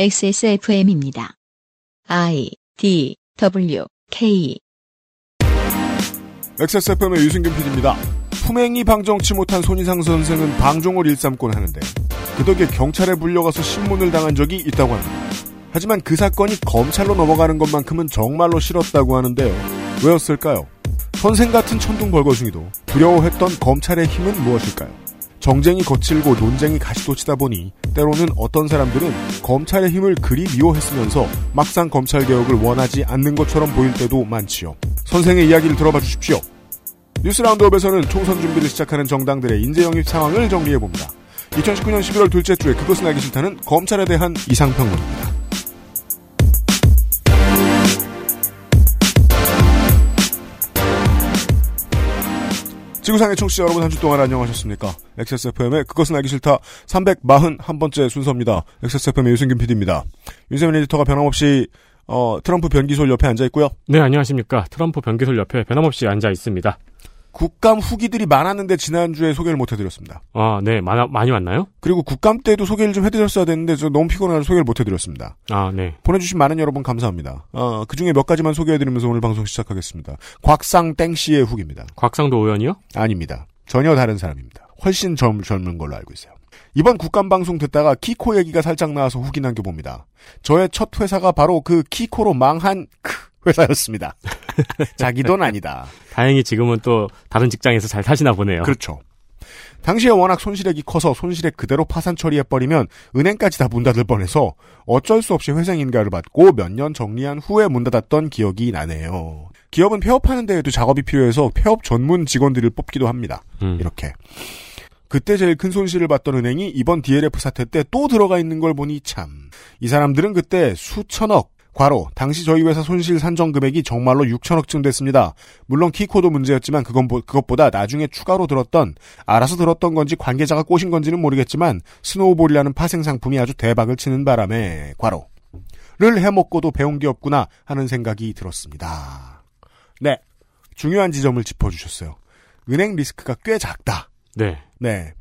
XSFM입니다. I D W K XSFM의 유승균 PD입니다. 품행이 방정치 못한 손희상 선생은 방종을 일삼곤 하는데 그 덕에 경찰에 불려가서 신문을 당한 적이 있다고 합니다. 하지만 그 사건이 검찰로 넘어가는 것만큼은 정말로 싫었다고 하는데요. 왜였을까요? 선생 같은 천둥 벌거숭이도 두려워했던 검찰의 힘은 무엇일까요? 정쟁이 거칠고 논쟁이 가시돋치다 보니 때로는 어떤 사람들은 검찰의 힘을 그리 미워했으면서 막상 검찰 개혁을 원하지 않는 것처럼 보일 때도 많지요. 선생의 이야기를 들어봐 주십시오. 뉴스 라운드업에서는 총선 준비를 시작하는 정당들의 인재 영입 상황을 정리해 봅니다. 2019년 11월 둘째 주에 그것은 알기 싫다는 검찰에 대한 이상평론입니다. 지구상의 청취자 여러분 한 주 동안 안녕하셨습니까? XSFM의 그것은 알기 싫다 341번째 순서입니다. XSFM의 유승균 PD입니다. 윤세민 에디터가 변함없이 어, 트럼프 변기솔 옆에 앉아 있고요. 네, 안녕하십니까. 트럼프 변기솔 옆에 변함없이 앉아 있습니다. 국감 후기들이 많았는데 지난주에 소개를 못 해드렸습니다. 아, 네, 많아, 많이 왔나요? 그리고 국감 때도 소개를 좀 해드렸어야 되는데 저 너무 피곤해서 소개를 못 해드렸습니다. 아, 네. 보내주신 많은 여러분 감사합니다. 어, 그 중에 몇 가지만 소개해드리면서 오늘 방송 시작하겠습니다. 곽상 땡 씨의 후기입니다. 곽상도 의원이요? 아닙니다. 전혀 다른 사람입니다. 훨씬 젊, 젊은 걸로 알고 있어요. 이번 국감 방송 듣다가 키코 얘기가 살짝 나와서 후기 남겨봅니다. 저의 첫 회사가 바로 그 키코로 망한 그 회사였습니다. 자기 돈 아니다. 다행히 지금은 또 다른 직장에서 잘 사시나 보네요. 그렇죠. 당시에 워낙 손실액이 커서 손실액 그대로 파산 처리해버리면 은행까지 다 문 닫을 뻔해서 어쩔 수 없이 회생 인가를 받고 몇 년 정리한 후에 문 닫았던 기억이 나네요. 기업은 폐업하는 데에도 작업이 필요해서 폐업 전문 직원들을 뽑기도 합니다. 음. 이렇게. 그때 제일 큰 손실을 봤던 은행이 이번 DLF 사태 때 또 들어가 있는 걸 보니 참. 이 사람들은 그때 수천억, 괄호, 당시 저희 회사 손실 산정 금액이 정말로 6천억쯤 됐습니다. 물론 키코도 문제였지만 그건 보- 그것보다 나중에 추가로 들었던, 알아서 들었던 건지 관계자가 꼬신 건지는 모르겠지만, snowball이라는 파생 상품이 아주 대박을 치는 바람에, 괄호.를 해먹고도 배운 게 없구나 하는 생각이 들었습니다. 네. 중요한 지점을 짚어주셨어요. 은행 리스크가 꽤 작다. 네. 네.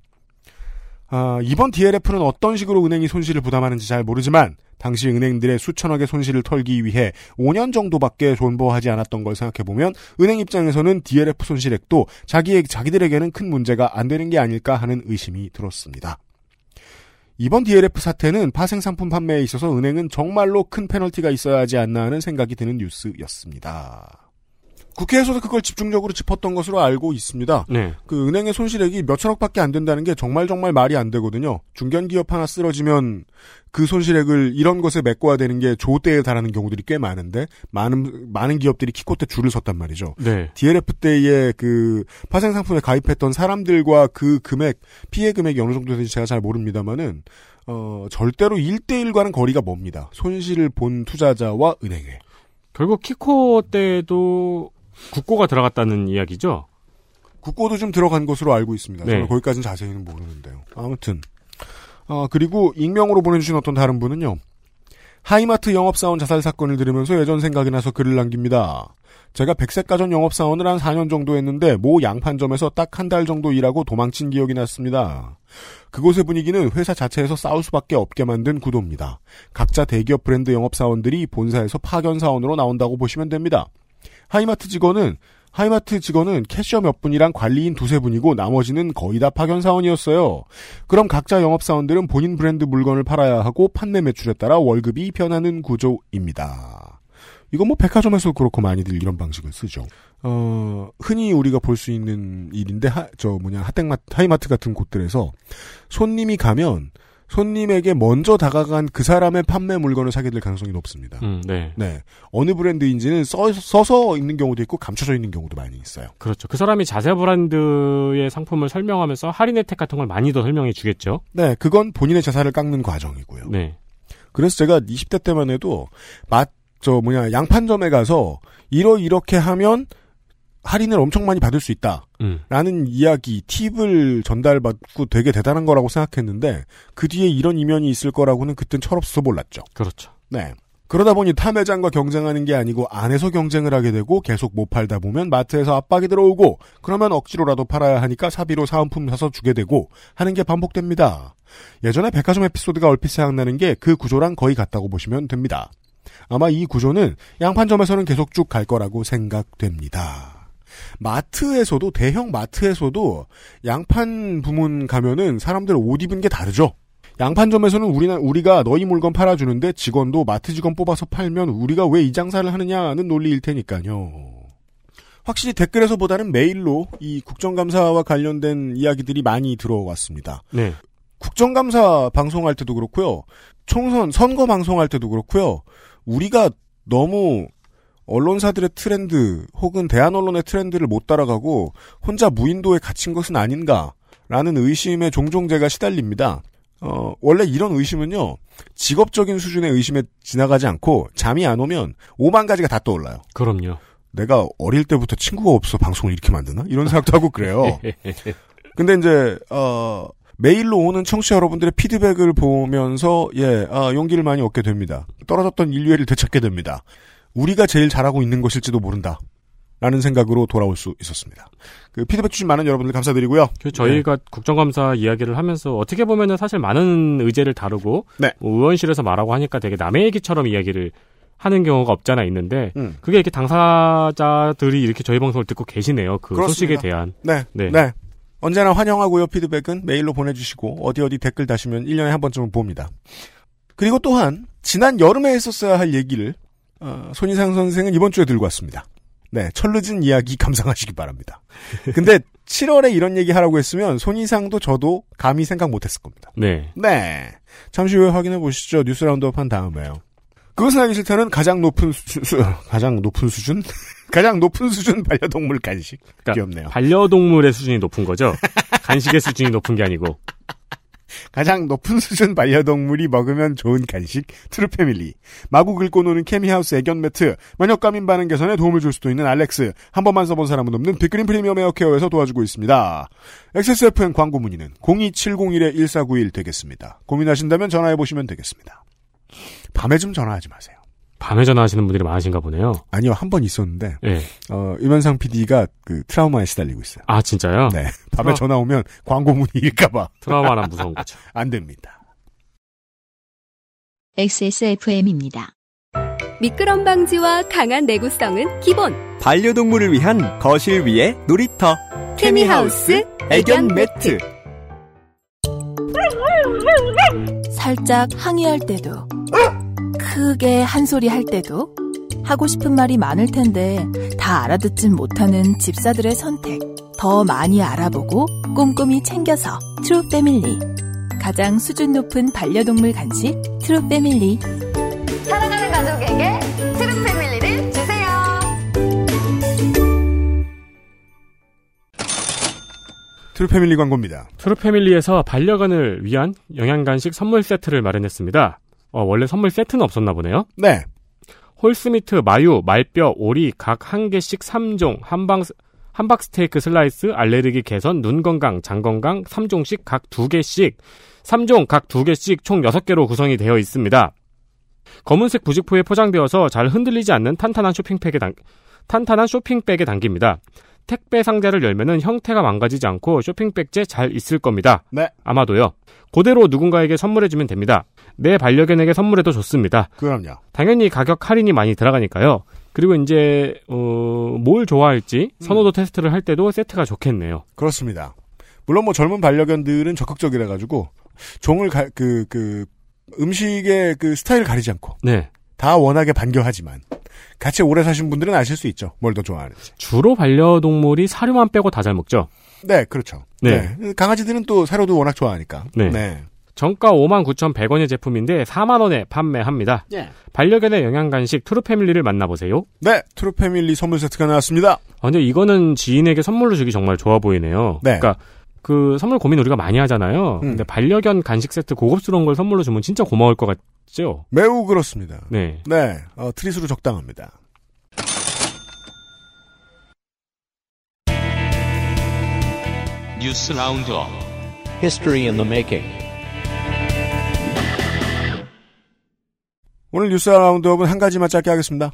아, 이번 DLF는 어떤 식으로 은행이 손실을 부담하는지 잘 모르지만 당시 은행들의 수천억의 손실을 털기 위해 5년 정도밖에 존버하지 않았던 걸 생각해보면 은행 입장에서는 DLF 손실액도 자기 자기들에게는 큰 문제가 안 되는 게 아닐까 하는 의심이 들었습니다. 이번 DLF 사태는 파생 상품 판매에 있어서 은행은 정말로 큰 페널티가 있어야 하지 않나 하는 생각이 드는 뉴스였습니다. 국회에서도 그걸 집중적으로 짚었던 것으로 알고 있습니다. 네. 그 은행의 손실액이 몇천억밖에 안 된다는 게 정말 정말 말이 안 되거든요. 중견기업 하나 쓰러지면 그 손실액을 이런 것에 메꿔야 되는 게 조대에 달하는 경우들이 꽤 많은데 많은 많은 기업들이 키코 때 줄을 섰단 말이죠. 네. DLF 때의 그 파생 상품에 가입했던 사람들과 그 금액 피해 금액이 어느 정도 되는지 제가 잘 모릅니다만은 어 절대로 1대 1과는 거리가 멉니다. 손실을 본 투자자와 은행에. 결국 키코 때도 국고가 들어갔다는 이야기죠? 국고도 좀 들어간 것으로 알고 있습니다. 네. 저는 거기까지는 자세히는 모르는데요. 아무튼. 어, 그리고 익명으로 보내주신 어떤 다른 분은요. 하이마트 영업사원 자살 사건을 들으면서 예전 생각이 나서 글을 남깁니다. 제가 백색가전 영업사원을 한 4년 정도 했는데 모 양판점에서 딱 한 달 정도 일하고 도망친 기억이 났습니다. 그곳의 분위기는 회사 자체에서 싸울 수밖에 없게 만든 구도입니다. 각자 대기업 브랜드 영업사원들이 본사에서 파견사원으로 나온다고 보시면 됩니다. 하이마트 직원은 하이마트 직원은 cashier 몇 분이랑 관리인 두세 분이고 나머지는 거의 다 파견 사원이었어요. 그럼 각자 영업 사원들은 본인 브랜드 물건을 팔아야 하고 판매 매출에 따라 월급이 변하는 구조입니다. 이건 뭐 백화점에서 그렇고 많이들 이런 방식을 쓰죠. 어, 흔히 우리가 볼 수 있는 일인데 하, 저 뭐냐 하땡마트 하이마트 같은 곳들에서 손님이 가면 손님에게 먼저 다가간 그 사람의 판매 물건을 사게 될 가능성이 높습니다. 음, 네. 네. 어느 브랜드인지는 써, 써서 있는 경우도 있고 감춰져 있는 경우도 많이 있어요. 그렇죠. 그 사람이 자세 브랜드의 상품을 설명하면서 할인 혜택 같은 걸 많이 더 설명해 주겠죠? 네. 그건 본인의 자살을 깎는 과정이고요. 네. 그래서 제가 20대 때만 해도 맛, 저 뭐냐, 양판점에 가서 이러 이렇게 하면 할인을 엄청 많이 받을 수 있다. 음. 라는 이야기, 팁을 전달받고 되게 대단한 거라고 생각했는데 그 뒤에 이런 이면이 있을 거라고는 그땐 철없어서 몰랐죠. 그렇죠. 네. 그러다 보니 타매장과 경쟁하는 게 아니고 안에서 경쟁을 하게 되고 계속 못 팔다 보면 마트에서 압박이 들어오고 그러면 억지로라도 팔아야 하니까 사비로 사은품 사서 주게 되고 하는 게 반복됩니다. 예전에 백화점 에피소드가 얼핏 생각나는 게 그 구조랑 거의 같다고 보시면 됩니다. 아마 이 구조는 양판점에서는 계속 쭉 갈 거라고 생각됩니다. 마트에서도 대형 마트에서도 양판 부문 가면은 사람들 옷 입은 게 다르죠. 양판점에서는 우리나 우리가 너희 물건 팔아주는데 직원도 마트 직원 뽑아서 팔면 우리가 왜 이 장사를 하느냐는 논리일 테니까요. 확실히 댓글에서보다는 메일로 이 국정감사와 관련된 이야기들이 많이 들어왔습니다. 네. 국정감사 방송할 때도 그렇고요. 총선 선거 방송할 때도 그렇고요. 우리가 너무 언론사들의 트렌드 혹은 대한 언론의 트렌드를 못 따라가고 혼자 무인도에 갇힌 것은 아닌가라는 의심에 종종 제가 시달립니다. 어, 원래 이런 의심은요, 직업적인 수준의 의심에 지나가지 않고, 잠이 안 오면, 5만 가지가 다 떠올라요. 그럼요. 내가 어릴 때부터 친구가 없어 방송을 이렇게 만드나? 이런 생각도 하고 그래요. 근데 이제, 어, 메일로 오는 청취자 여러분들의 피드백을 보면서, 예, 아, 용기를 많이 얻게 됩니다. 떨어졌던 인류애를 되찾게 됩니다. 우리가 제일 잘하고 있는 것일지도 모른다. 라는 생각으로 돌아올 수 있었습니다. 그 피드백 주신 많은 여러분들 감사드리고요. 그 저희가 국정감사 이야기를 하면서 어떻게 보면은 사실 많은 의제를 다루고 네. 뭐 의원실에서 말하고 하니까 되게 남의 얘기처럼 이야기를 하는 경우가 없잖아 있는데 음. 그게 이렇게 당사자들이 이렇게 저희 방송을 듣고 계시네요. 그 그렇습니다. 소식에 대한. 네, 네. 네. 언제나 환영하고요. 피드백은 메일로 보내주시고 어디 어디 댓글 다시면 1년에 한 번쯤은 봅니다. 그리고 또한 지난 여름에 했었어야 할 얘기를 어, 손이상 선생은 이번 주에 들고 왔습니다. 네, 철 지난 이야기 감상하시기 바랍니다. 근데 7월에 이런 얘기 하라고 했으면 손이상도 저도 감히 생각 못했을 겁니다. 네. 네, 잠시 후에 확인해 보시죠. 뉴스 roundup 한 다음에요. 그것은 하기 싫다는 가장 높은 수, 수- 가장 높은 수준? 가장 높은 수준 반려동물 간식. 그러니까 귀엽네요. 반려동물의 수준이 높은 거죠. 간식의 수준이 높은 게 아니고. 가장 높은 수준 반려동물이 먹으면 좋은 간식 트루패밀리. 마구 긁고 노는 케미하우스 애견 매트 면역과민 반응 개선에 도움을 줄 수도 있는 알렉스. 한 번만 써본 사람은 없는 빅그린 프리미엄 에어케어에서 도와주고 있습니다. XSFM 광고 문의는 02701-1491 되겠습니다. 고민하신다면 전화해보시면 되겠습니다. 밤에 좀 전화하지 마세요 밤에 전화하시는 분들이 많으신가 보네요. 아니요 한 번 있었는데 예. 어, 유면상 PD가 그 트라우마에 시달리고 있어요 아, 진짜요? 네 밤에 어. 전화 오면 광고 문의일까봐 트라우마란 무서운 거죠. 안 됩니다 XSFM입니다. 미끄럼 방지와 강한 내구성은 기본. 반려동물을 위한 거실 위의 놀이터 케미하우스 애견 매트 살짝 항의할 때도 크게 한 소리 할 때도 하고 싶은 말이 많을 텐데 다 알아듣진 못하는 집사들의 선택 더 많이 알아보고 꼼꼼히 챙겨서 트루 패밀리 가장 수준 높은 반려동물 간식 트루 패밀리 사랑하는 가족에게 트루 패밀리를 주세요. 트루 패밀리 광고입니다 트루 패밀리에서 반려견을 위한 영양 간식 선물 세트를 마련했습니다. 어, 원래 선물 세트는 없었나 보네요. 네 horse meat, 마유, 말뼈, 오리 각 한 개씩 3종, 한방, 함박 스테이크 슬라이스, 알레르기 개선, 눈 건강, 장 건강 3종씩 각 2개씩, 3종 각 2개씩 총 6개로 구성이 되어 있습니다. 검은색 부직포에 포장되어서 잘 흔들리지 않는 탄탄한 쇼핑백에 당, 탄탄한 쇼핑백에 담깁니다. 택배 상자를 열면은 형태가 망가지지 않고 쇼핑백째 잘 있을 겁니다. 네. 아마도요. 그대로 누군가에게 선물해주면 됩니다. 내 반려견에게 선물해도 좋습니다. 그럼요 당연히 가격 할인이 많이 들어가니까요. 그리고 이제 어, 뭘 좋아할지 선호도 테스트를 할 때도 세트가 좋겠네요. 그렇습니다. 물론 뭐 젊은 반려견들은 적극적이라 가지고 종을 가, 그, 그 음식의 그 스타일을 가리지 않고 네. 다 워낙에 반겨하지만 같이 오래 사신 분들은 아실 수 있죠. 뭘 더 좋아하는지. 주로 반려동물이 사료만 빼고 다 잘 먹죠. 네, 그렇죠. 네. 네. 강아지들은 또 사료도 워낙 좋아하니까. 네. 정가 59,100원의 제품인데 4만 원에 판매합니다. 예. 반려견의 영양 간식 트루 패밀리를 만나보세요. 네, 트루 패밀리 선물 세트가 나왔습니다. 아, 근데 이거는 지인에게 선물로 주기 정말 좋아 보이네요. 네. 그러니까 그 선물 고민 우리가 많이 하잖아요. 음. 근데 반려견 간식 세트 고급스러운 걸 선물로 주면 진짜 고마울 것 같죠? 매우 그렇습니다. 네. 네, 어, treat으로 적당합니다. 뉴스 roundup History in the making. 오늘 뉴스 roundup은 한 가지만 짧게 하겠습니다.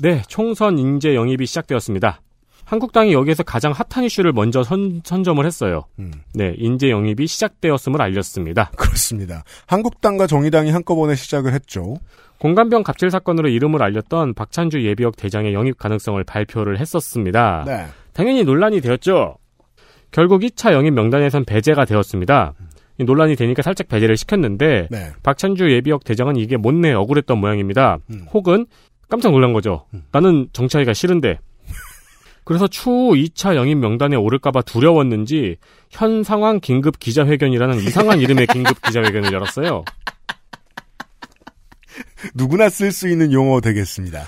네, 총선 인재 영입이 시작되었습니다. 한국당이 여기에서 가장 핫한 이슈를 먼저 선, 선점을 했어요. 음, 네, 인재 영입이 시작되었음을 알렸습니다. 그렇습니다. 한국당과 정의당이 한꺼번에 시작을 했죠. 공관병 갑질 사건으로 이름을 알렸던 박찬주 예비역 대장의 영입 가능성을 발표를 했었습니다. 네. 당연히 논란이 되었죠. 결국 2차 영입 명단에선 배제가 되었습니다. 이 논란이 되니까 살짝 배제를 시켰는데 네. 박찬주 예비역 대장은 이게 못내 억울했던 모양입니다. 음. 혹은 깜짝 놀란 거죠. 나는 정치하기가 싫은데. 그래서 추후 2차 영입 명단에 오를까봐 두려웠는지 현 상황 긴급 기자회견이라는 이상한 이름의 긴급 기자회견을 열었어요. 누구나 쓸 수 있는 용어 되겠습니다.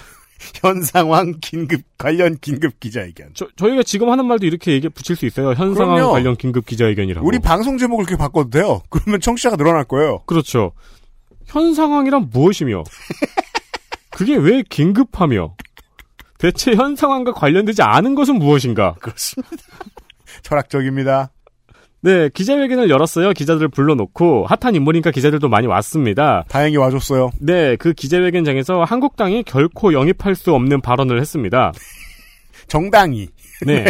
현 상황 긴급 관련 긴급 기자회견. 저, 저희가 지금 하는 말도 이렇게 얘기 붙일 수 있어요. 현 상황. 관련 긴급 기자회견이라고. 우리 방송 제목을 그렇게 바꿔도 돼요. 그러면 청취자가 늘어날 거예요. 그렇죠. 현 상황이란 무엇이며 그게 왜 긴급하며 대체 현 상황과 관련되지 않은 것은 무엇인가? 그렇습니다. 철학적입니다. 네, 기자회견을 열었어요. 기자들을 불러놓고 핫한 인물이니까 기자들도 많이 왔습니다. 다행히 와줬어요. 네, 그 기자회견장에서 한국당이 결코 영입할 수 없는 발언을 했습니다. 정당이. 네.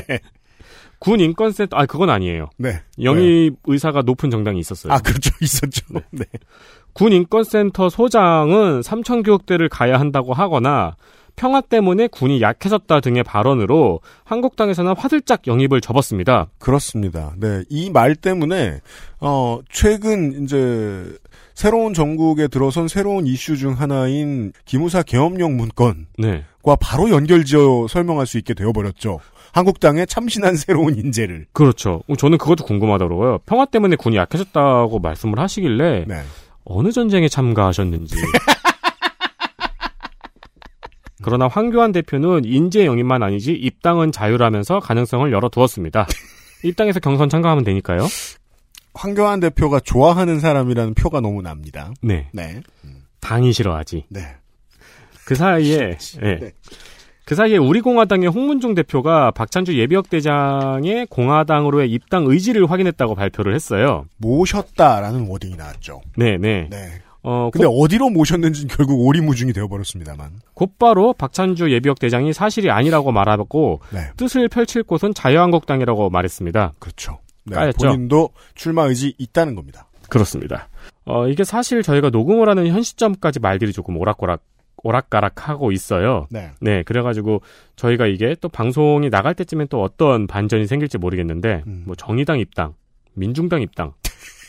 군 인권센터, 아, 그건 아니에요. 네. 영입 의사가 높은 정당이 있었어요. 아, 그렇죠. 있었죠. 네. 군 인권센터 소장은 삼천교육대를 가야 한다고 하거나 평화 때문에 군이 약해졌다 등의 발언으로 한국당에서는 화들짝 영입을 접었습니다. 그렇습니다. 네. 이 말 때문에, 어, 최근, 이제, 새로운 정국에 들어선 새로운 이슈 중 하나인 기무사 계엄령 문건과 네. 바로 연결지어 설명할 수 있게 되어버렸죠. 한국당에 참신한 새로운 인재를. 그렇죠. 저는 그것도 궁금하더라고요. 평화 때문에 군이 약해졌다고 말씀을 하시길래 네. 어느 전쟁에 참가하셨는지. 그러나 황교안 대표는 인재 영입만 아니지 입당은 자유라면서 가능성을 열어두었습니다. 입당에서 경선 참가하면 되니까요. 황교안 대표가 좋아하는 사람이라는 표가 너무 납니다. 네. 네. 당이 싫어하지. 네. 그 사이에 예. 네. 그 사이에 우리공화당의 홍문종 대표가 박찬주 예비역 대장의 공화당으로의 입당 의지를 확인했다고 발표를 했어요. 모셨다라는 워딩이 나왔죠. 네, 네. 네. 어, 근데 곧, 어디로 모셨는지는 결국 오리무중이 되어버렸습니다만. 곧바로 박찬주 예비역 대장이 사실이 아니라고 말하고 네. 뜻을 펼칠 곳은 자유한국당이라고 말했습니다. 그렇죠. 네. 까였죠? 본인도 출마 의지 있다는 겁니다. 그렇습니다. 어, 이게 사실 저희가 녹음을 하는 현 시점까지 말들이 조금 오락가락 오락가락하고 있어요. 네. 네, 그래가지고 저희가 이게 또 방송이 나갈 때쯤엔 또 어떤 반전이 생길지 모르겠는데, 음. 뭐 정의당 입당, 민중당 입당.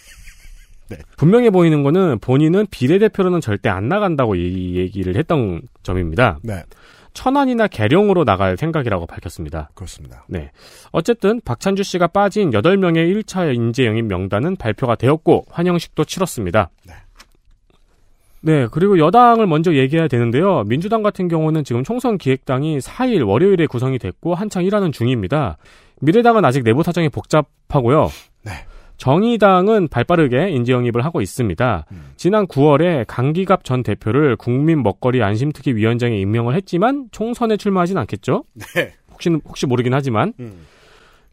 네. 분명해 보이는 거는 본인은 비례대표로는 절대 안 나간다고 이 얘기를 했던 점입니다. 네. 천안이나 계룡으로 나갈 생각이라고 밝혔습니다. 그렇습니다. 네. 어쨌든 박찬주 씨가 빠진 8명의 1차 인재 영입 명단은 발표가 되었고 환영식도 치렀습니다. 네. 네, 그리고 여당을 먼저 얘기해야 되는데요. 민주당 같은 경우는 지금 총선 기획당이 4일 월요일에 구성이 됐고 한창 일하는 중입니다. 미래당은 아직 내부 사정이 복잡하고요. 네. 정의당은 발빠르게 인재 영입을 하고 있습니다. 음. 지난 9월에 강기갑 전 대표를 국민 먹거리 안심특위 위원장에 임명을 했지만 총선에 출마하진 않겠죠? 네. 혹시 혹시 모르긴 하지만 음.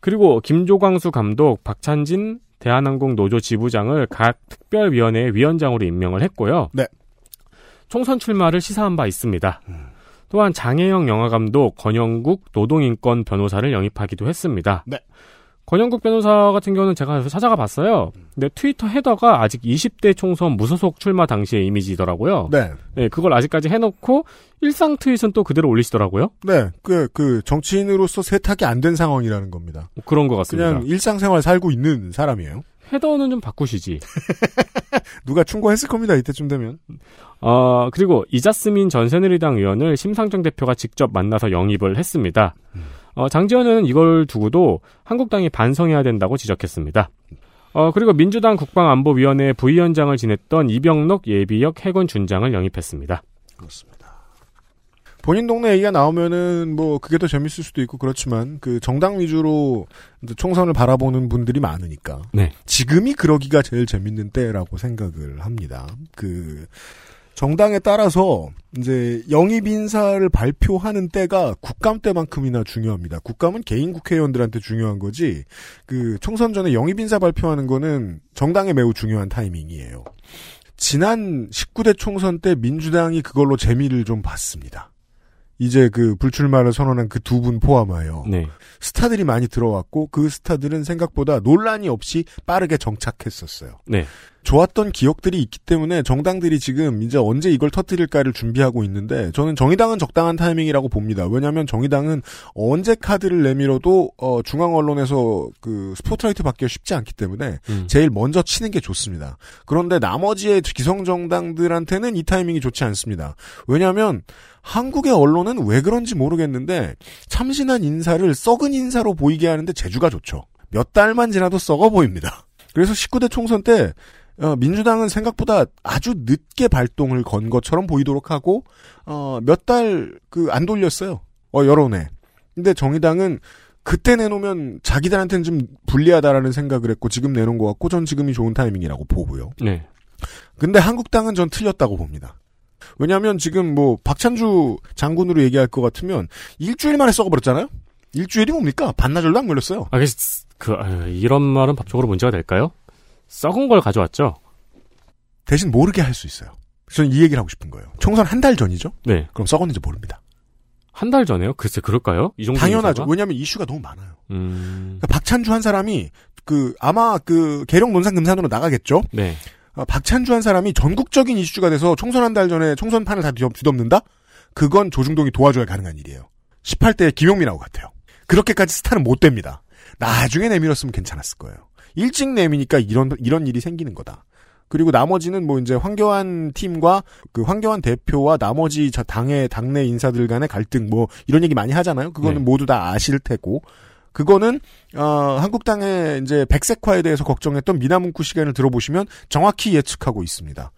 그리고 김조광수 감독, 박찬진 대한항공 노조 지부장을 각 특별위원회 위원장으로 임명을 했고요. 네. 총선 출마를 시사한 바 있습니다. 음. 또한 장혜영 영화감독, 권영국 노동인권 변호사를 영입하기도 했습니다. 네. 권영국 변호사 같은 경우는 제가 찾아가 봤어요. 근데 트위터 헤더가 아직 20대 총선 무소속 출마 당시의 이미지더라고요. 네. 네, 그걸 아직까지 해놓고 일상 트윗은 또 그대로 올리시더라고요. 네. 그, 그, 정치인으로서 세탁이 안 된 상황이라는 겁니다. 뭐 그런 것 같습니다. 그냥 일상생활 살고 있는 사람이에요. 헤더는 좀 바꾸시지. 누가 충고했을 겁니다. 이때쯤 되면. 어, 그리고 이자스민 전 새누리당 의원을 심상정 대표가 직접 만나서 영입을 했습니다. 어, 장지현은 이걸 두고도 한국당이 반성해야 된다고 지적했습니다. 어, 그리고 민주당 국방안보위원회 부위원장을 지냈던 이병록 예비역 해군 준장을 영입했습니다. 그렇습니다. 본인 동네 얘기가 나오면은 뭐 그게 더 재밌을 수도 있고 그렇지만 그 정당 위주로 총선을 바라보는 분들이 많으니까 네. 지금이 그러기가 제일 재밌는 때라고 생각을 합니다. 그 정당에 따라서 이제 영입 인사를 발표하는 때가 국감 때만큼이나 중요합니다. 국감은 개인 국회의원들한테 중요한 거지 그 총선 전에 영입 인사 발표하는 거는 정당에 매우 중요한 타이밍이에요. 지난 19대 총선 때 민주당이 그걸로 재미를 좀 봤습니다. 이제 그 불출마를 선언한 그 두 분 포함하여 네. 스타들이 많이 들어왔고 그 스타들은 생각보다 논란이 없이 빠르게 정착했었어요. 네. 좋았던 기억들이 있기 때문에 정당들이 지금 이제 언제 이걸 터뜨릴까를 준비하고 있는데 저는 정의당은 적당한 타이밍이라고 봅니다. 왜냐하면 정의당은 언제 카드를 내밀어도 어, 중앙 언론에서 그 스포트라이트 받기가 쉽지 않기 때문에 음. 제일 먼저 치는 게 좋습니다. 그런데 나머지의 기성 정당들한테는 이 타이밍이 좋지 않습니다. 왜냐하면 한국의 언론은 왜 그런지 모르겠는데 참신한 인사를 썩은 인사로 보이게 하는데 재주가 좋죠. 몇 달만 지나도 썩어 보입니다. 그래서 19대 총선 때 어, 민주당은 생각보다 아주 늦게 발동을 건 것처럼 보이도록 하고 어, 몇 달 그 안 돌렸어요. 어, 여론에. 근데 정의당은 그때 내놓으면 자기들한테는 좀 불리하다라는 생각을 했고 지금 내놓은 것 같고 전 지금이 좋은 타이밍이라고 보고요. 네. 근데 한국당은 전 틀렸다고 봅니다. 왜냐하면 지금 뭐 박찬주 장군으로 얘기할 것 같으면 일주일 만에 썩어버렸잖아요. 일주일이 뭡니까? 반나절도 안 걸렸어요. 아, 그, 그 아, 이런 말은 법적으로 문제가 될까요? 썩은 걸 가져왔죠. 대신 모르게 할 수 있어요. 저는 이 얘기를 하고 싶은 거예요. 총선 한 달 전이죠? 네. 그럼 썩었는지 모릅니다. 한 달 전에요? 글쎄, 그럴까요? 이 정도. 당연하죠. 왜냐하면 이슈가 너무 많아요. 음. 그러니까 박찬주 한 사람이 그 아마 그 계룡 논산 금산으로 나가겠죠. 네. 어, 박찬주 한 사람이 전국적인 이슈가 돼서 총선 한 달 전에 총선판을 다 뒤덮, 뒤덮는다? 그건 조중동이 도와줘야 가능한 일이에요. 18대 김용민하고 같아요. 그렇게까지 스타는 못 됩니다. 나중에 내밀었으면 괜찮았을 거예요. 일찍 내미니까 이런 이런 일이 생기는 거다. 그리고 나머지는 뭐 이제 황교안 팀과 그 황교안 대표와 나머지 저 당의 당내 인사들 간의 갈등 뭐 이런 얘기 많이 하잖아요. 그거는 네. 모두 다 아실 테고. 그거는 어 한국당의 이제 백색화에 대해서 걱정했던 미나문구 시간을 들어보시면 정확히 예측하고 있습니다.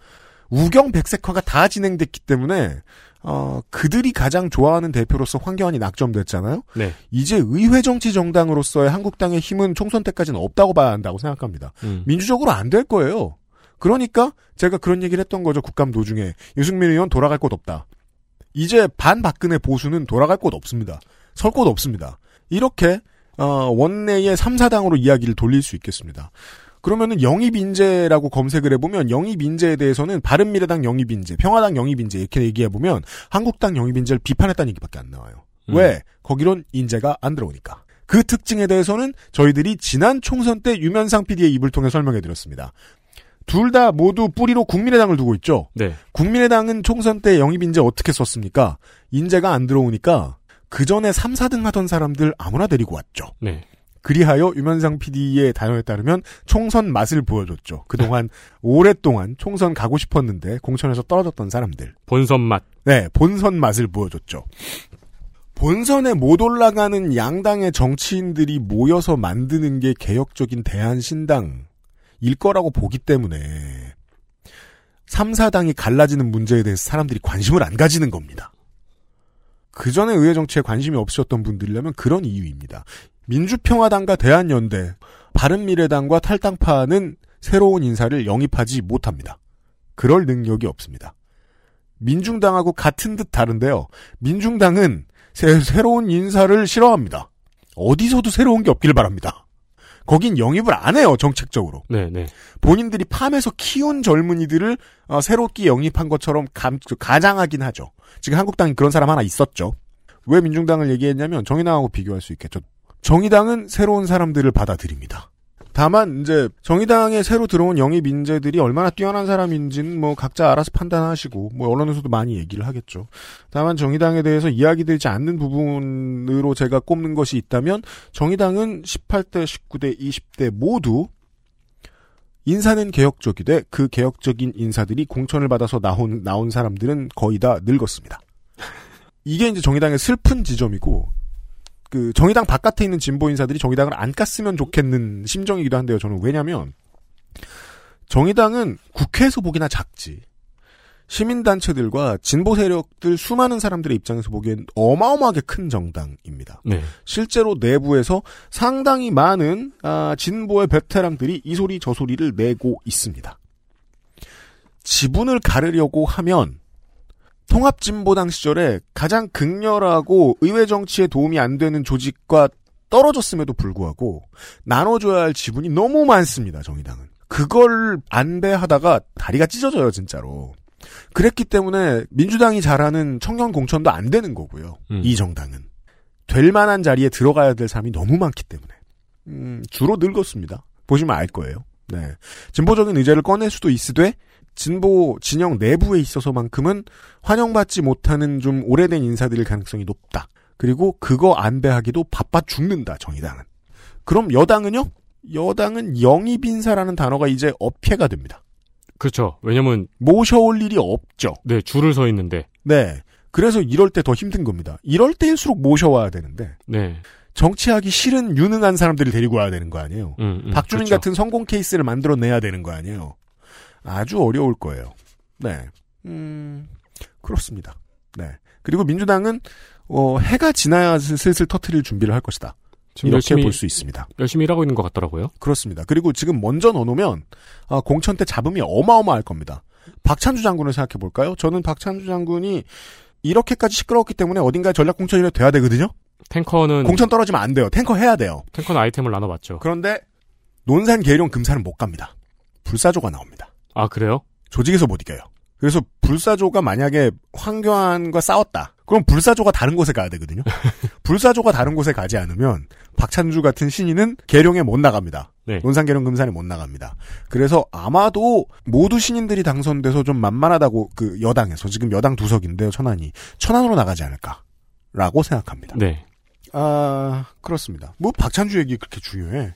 우경 백색화가 다 진행됐기 때문에 어 그들이 가장 좋아하는 대표로서 황교안이 낙점됐잖아요. 네. 이제 의회 정치 정당으로서의 한국당의 힘은 총선 때까지는 없다고 봐야 한다고 생각합니다. 음. 민주적으로 안 될 거예요. 그러니까 제가 그런 얘기를 했던 거죠. 국감 도중에 유승민 의원 돌아갈 곳 없다. 이제 반박근혜 보수는 돌아갈 곳 없습니다. 설 곳 없습니다. 이렇게 어, 원내의 3, 4당으로 이야기를 돌릴 수 있겠습니다. 그러면은 영입 인재라고 검색을 해보면 영입 인재에 대해서는 바른미래당 영입 인재, 평화당 영입 인재 이렇게 얘기해보면 한국당 영입 인재를 비판했다는 얘기밖에 안 나와요. 음. 왜? 거기론 인재가 안 들어오니까. 그 특징에 대해서는 저희들이 지난 총선 때 유면상 PD의 입을 통해 설명해드렸습니다. 둘 다 모두 뿌리로 국민의당을 두고 있죠. 네. 국민의당은 총선 때 영입 인재 어떻게 썼습니까? 인재가 안 들어오니까 그 전에 3, 4등 하던 사람들 아무나 데리고 왔죠. 네. 그리하여 유면상 PD의 단어에 따르면 총선 맛을 보여줬죠. 그동안 오랫동안 총선 가고 싶었는데 공천에서 떨어졌던 사람들. 본선 맛. 네, 본선 맛을 보여줬죠. 본선에 못 올라가는 양당의 정치인들이 모여서 만드는 게 개혁적인 대한신당일 거라고 보기 때문에 3, 4당이 갈라지는 문제에 대해서 사람들이 관심을 안 가지는 겁니다. 그 전에 의회 정치에 관심이 없으셨던 분들이라면 그런 이유입니다. 민주평화당과 대한연대, 바른미래당과 탈당파는 새로운 인사를 영입하지 못합니다. 그럴 능력이 없습니다. 민중당하고 같은 듯 다른데요. 민중당은 새, 새로운 인사를 싫어합니다. 어디서도 새로운 게 없기를 바랍니다. 거긴 영입을 안 해요, 정책적으로. 네, 네. 본인들이 팜에서 키운 젊은이들을 어, 새롭게 영입한 것처럼 감, 가장하긴 하죠. 지금 한국당이 그런 사람 하나 있었죠. 왜 민중당을 얘기했냐면 정의당하고 비교할 수 있겠죠. 정의당은 새로운 사람들을 받아들입니다. 다만 이제 정의당에 새로 들어온 영입 인재들이 얼마나 뛰어난 사람인지는 뭐 각자 알아서 판단하시고 뭐 언론에서도 많이 얘기를 하겠죠. 다만 정의당에 대해서 이야기되지 않는 부분으로 제가 꼽는 것이 있다면 정의당은 18대, 19대, 20대 모두 인사는 개혁적이되 그 개혁적인 인사들이 공천을 받아서 나온 나온 사람들은 거의 다 늙었습니다. 이게 이제 정의당의 슬픈 지점이고 그 정의당 바깥에 있는 진보 인사들이 정의당을 안 깠으면 좋겠는 심정이기도 한데요. 저는 왜냐하면 정의당은 국회에서 보기나 작지 시민단체들과 진보 세력들 수많은 사람들의 입장에서 보기엔 어마어마하게 큰 정당입니다. 네. 실제로 내부에서 상당히 많은 아, 진보의 베테랑들이 이 소리 저 소리를 내고 있습니다. 지분을 가르려고 하면 통합진보당 시절에 가장 극렬하고 의회 정치에 도움이 안 되는 조직과 떨어졌음에도 불구하고 나눠줘야 할 지분이 너무 많습니다. 정의당은. 그걸 안배하다가 다리가 찢어져요, 진짜로. 그랬기 때문에 민주당이 잘하는 청년 공천도 안 되는 거고요. 음. 이 정당은. 될 만한 자리에 들어가야 될 사람이 너무 많기 때문에. 음, 주로 늙었습니다. 보시면 알 거예요. 네. 진보적인 의제를 꺼낼 수도 있으되, 진보 진영 내부에 있어서만큼은 환영받지 못하는 좀 오래된 인사들일 가능성이 높다. 그리고 그거 안배하기도 바빠 죽는다, 정의당은. 그럼 여당은요? 여당은 영입 인사라는 단어가 이제 업해가 됩니다. 그렇죠. 왜냐면 모셔올 일이 없죠. 네 줄을 서 있는데 네. 그래서 이럴 때 더 힘든 겁니다. 이럴 때일수록 모셔와야 되는데 네. 정치하기 싫은 유능한 사람들을 데리고 와야 되는 거 아니에요. 음, 음, 박주민 그렇죠. 같은 성공 케이스를 만들어내야 되는 거 아니에요. 아주 어려울 거예요. 네. 음, 그렇습니다. 네. 그리고 민주당은, 어, 해가 지나야 슬슬 터트릴 준비를 할 것이다. 이렇게 볼 수 있습니다. 열심히 일하고 있는 것 같더라고요. 그렇습니다. 그리고 지금 먼저 넣어놓으면, 아, 공천 때 잡음이 어마어마할 겁니다. 박찬주 장군을 생각해 볼까요? 저는 박찬주 장군이 이렇게까지 시끄러웠기 때문에 어딘가에 전략 공천이라도 돼야 되거든요? 탱커는 공천 떨어지면 안 돼요. 탱커 해야 돼요. 탱커는 아이템을 나눠봤죠. 그런데, 논산 계룡 금산은 못 갑니다. 불사조가 나옵니다. 아 그래요? 조직에서 못 이겨요. 그래서 불사조가 만약에 황교안과 싸웠다. 그럼 불사조가 다른 곳에 가야 되거든요. 불사조가 다른 곳에 가지 않으면 박찬주 같은 신인은 계룡에 못 나갑니다. 네. 논산 계룡 금산에 못 나갑니다. 그래서 아마도 모두 신인들이 당선돼서 좀 만만하다고 그 여당에서 지금 여당 두석인데요. 천안이 천안으로 나가지 않을까라고 생각합니다. 네. 아 그렇습니다. 뭐 박찬주 얘기 그렇게 중요해.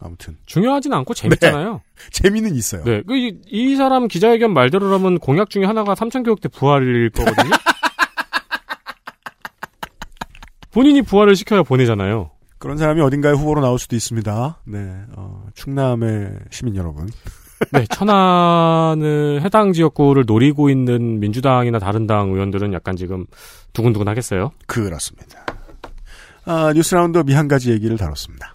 아무튼 중요하진 않고 재밌잖아요. 재미는 있어요. 네. 그, 이, 이 사람 기자회견 말대로라면 공약 중에 하나가 삼천교육대 부활일 거거든요. 본인이 부활을 시켜야 보내잖아요. 그런 사람이 어딘가에 후보로 나올 수도 있습니다. 네, 어, 충남의 시민 여러분. 네, 천안을 해당 지역구를 노리고 있는 민주당이나 다른 당 의원들은 약간 지금 두근두근 하겠어요. 그렇습니다. 아, 뉴스 roundup 이 한 가지 얘기를 다뤘습니다.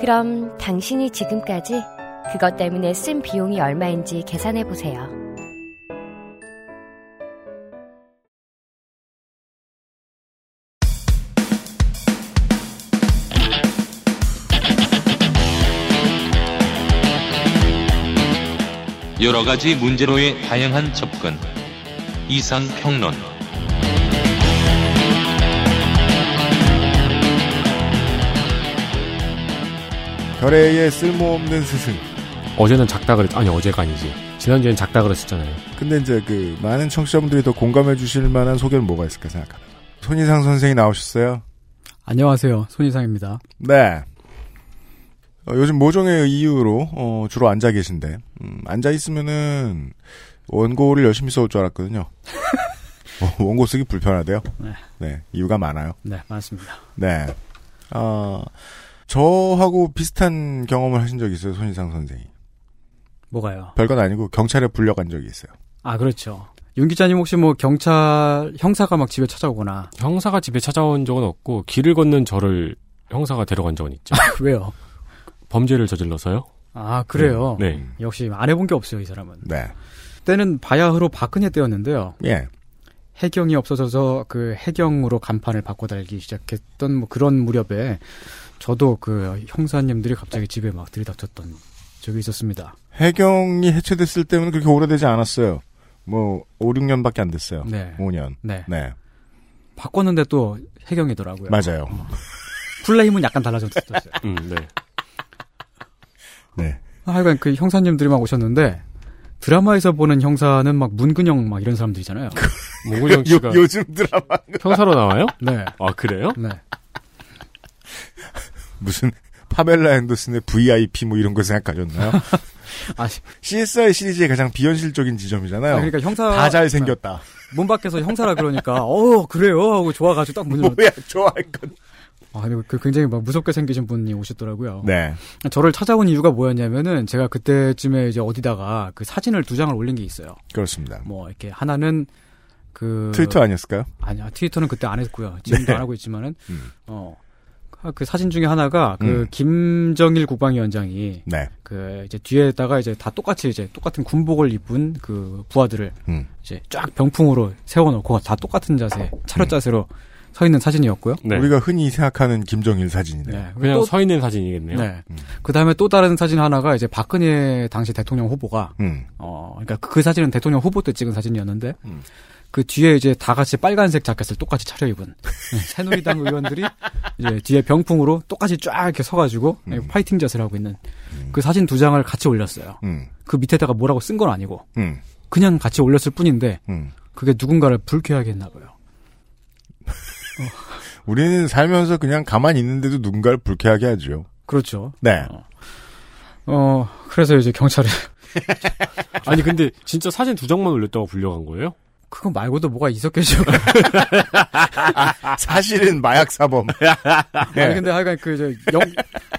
그럼 당신이 지금까지 그것 때문에 쓴 비용이 얼마인지 계산해 보세요. 여러 가지 문제로의 다양한 접근. 이상 평론. 결의의 쓸모없는 스승. 어제는 작다 그랬, 아니, 어제가 아니지. 지난주엔 작다 그랬었잖아요. 근데 이제 그 많은 청취자분들이 더 공감해 주실 만한 소개는 뭐가 있을까 생각합니다. 손희상 선생이 나오셨어요. 안녕하세요. 손희상입니다. 네. 어, 요즘 모종의 이유로 어, 주로 앉아 계신데 음, 앉아 있으면은 원고를 열심히 써올 줄 알았거든요. 어, 원고 쓰기 불편하대요. 네. 네, 이유가 많아요. 네, 맞습니다. 네. 어, 저하고 비슷한 경험을 하신 적이 있어요, 손희상 선생이. 뭐가요? 별건 아니고 경찰에 불려간 적이 있어요. 아, 그렇죠. 윤 기자님 혹시 뭐 경찰 형사가 막 집에 찾아오거나 형사가 집에 찾아온 적은 없고, 길을 걷는 저를 형사가 데려간 적은 있죠. 왜요? 범죄를 저질러서요? 아, 그래요. 네. 역시 안 해본 게 없어요, 이 사람은. 네. 때는 바야흐로 박근혜 때였는데요. 예. 해경이 없어져서 그 해경으로 간판을 바꿔 달기 시작했던 뭐 그런 무렵에 저도 그 형사님들이 갑자기 집에 막 들이닥쳤던 적이 있었습니다. 해경이 해체됐을 때는 그렇게 오래되지 않았어요. 뭐 5, 6년밖에 안 됐어요. 네. 5년. 네. 네. 바꿨는데 또 해경이더라고요. 맞아요. 플레임은 약간 달라졌었어요. 음, 네. 네. 하여간 그 형사님들이 막 오셨는데 드라마에서 보는 형사는 막 문근영 막 이런 사람들이잖아요. 문근영 씨가 요, 요즘 드라마 형사로 나와요? 네. 아, 그래요? 네. 무슨 파멜라 앤더슨의 VIP 뭐 이런 거 생각하셨나요? 아, CSI 시리즈의 가장 비현실적인 지점이잖아요. 아, 그러니까 형사 다 잘 생겼다. 문 밖에서 형사라 그러니까 어 그래요 하고 좋아가지고 딱 문을 뭐야 좋아할 건. 아, 근데 그 굉장히 막 무섭게 생기신 분이 오셨더라고요. 네. 저를 찾아온 이유가 뭐였냐면은 제가 그때쯤에 이제 어디다가 그 사진을 두 장을 올린 게 있어요. 그렇습니다. 뭐 이렇게 하나는 그 트위터 아니었을까요? 아니야 트위터는 그때 안 했고요. 지금도 네. 안 하고 있지만은 음. 어. 그 사진 중에 하나가 그 음. 김정일 국방위원장이 네. 그 이제 뒤에다가 이제 다 똑같이 이제 똑같은 군복을 입은 그 부하들을 음. 이제 쫙 병풍으로 세워놓고 다 똑같은 자세 차렷 자세로 서 있는 사진이었고요. 네. 우리가 흔히 생각하는 김정일 사진이네요. 네. 그냥 또- 서 있는 사진이겠네요. 네. 그 다음에 또 다른 사진 하나가 이제 박근혜 당시 대통령 후보가 음. 어 그러니까 그, 그 사진은 대통령 후보 때 찍은 사진이었는데 음. 그 뒤에 이제 다 같이 빨간색 자켓을 똑같이 차려입은 네, 새누리당 의원들이 이제 뒤에 병풍으로 똑같이 쫙 이렇게 서가지고 네, 음. 파이팅 자세를 하고 있는 그 사진 두 장을 같이 올렸어요. 음. 그 밑에다가 뭐라고 쓴 건 아니고 음. 그냥 같이 올렸을 뿐인데 음. 그게 누군가를 불쾌하게 했나 봐요. 우리는 살면서 그냥 가만히 있는데도 누군가를 불쾌하게 하죠. 그렇죠. 네. 어 그래서 이제 경찰에 아니 근데 진짜 사진 두 장만 올렸다고 불려간 거예요? 그거 말고도 뭐가 있었겠죠. 사실은 마약 사범. 아니 근데 하여간 그 이제 영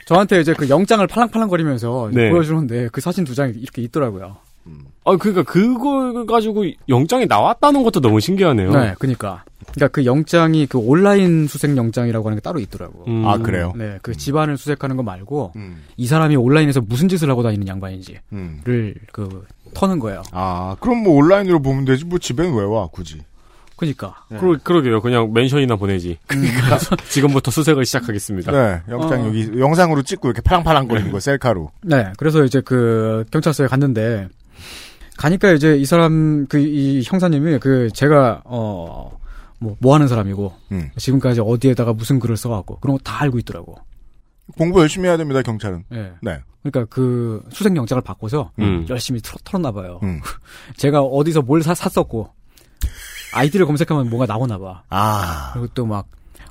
저한테 이제 그 영장을 팔랑팔랑거리면서 네. 보여주는데 그 사진 두 장이 이렇게 있더라고요. 아 그러니까 그걸 가지고 영장이 나왔다는 것도 너무 신기하네요. 네, 그러니까 그러니까 그 영장이 그 온라인 수색 영장이라고 하는 게 따로 있더라고. 음. 아 그래요? 네, 그 집안을 수색하는 거 말고 음. 이 사람이 온라인에서 무슨 짓을 하고 다니는 양반인지를 음. 그 터는 거예요. 아 그럼 뭐 온라인으로 보면 되지 뭐 집엔 왜 와 굳이? 그러니까 그러, 그러게요. 그냥 멘션이나 보내지. 지금부터 수색을 시작하겠습니다. 네 영장 어. 여기 영상으로 찍고 이렇게 파랑파랑거리는 거 셀카로. 네, 그래서 이제 그 경찰서에 갔는데 가니까 이제 이 사람 그 이 형사님이 그 제가 어 뭐 뭐 하는 사람이고 음. 지금까지 어디에다가 무슨 글을 써갖고 그런 거 다 알고 있더라고. 공부 열심히 해야 됩니다 경찰은. 네. 네. 그러니까 그 수색 영장을 받고서 음. 열심히 털, 털었나 봐요. 음. 제가 어디서 뭘 사, 샀었고 아이디를 검색하면 뭔가 나오나 봐. 아 그리고 또 막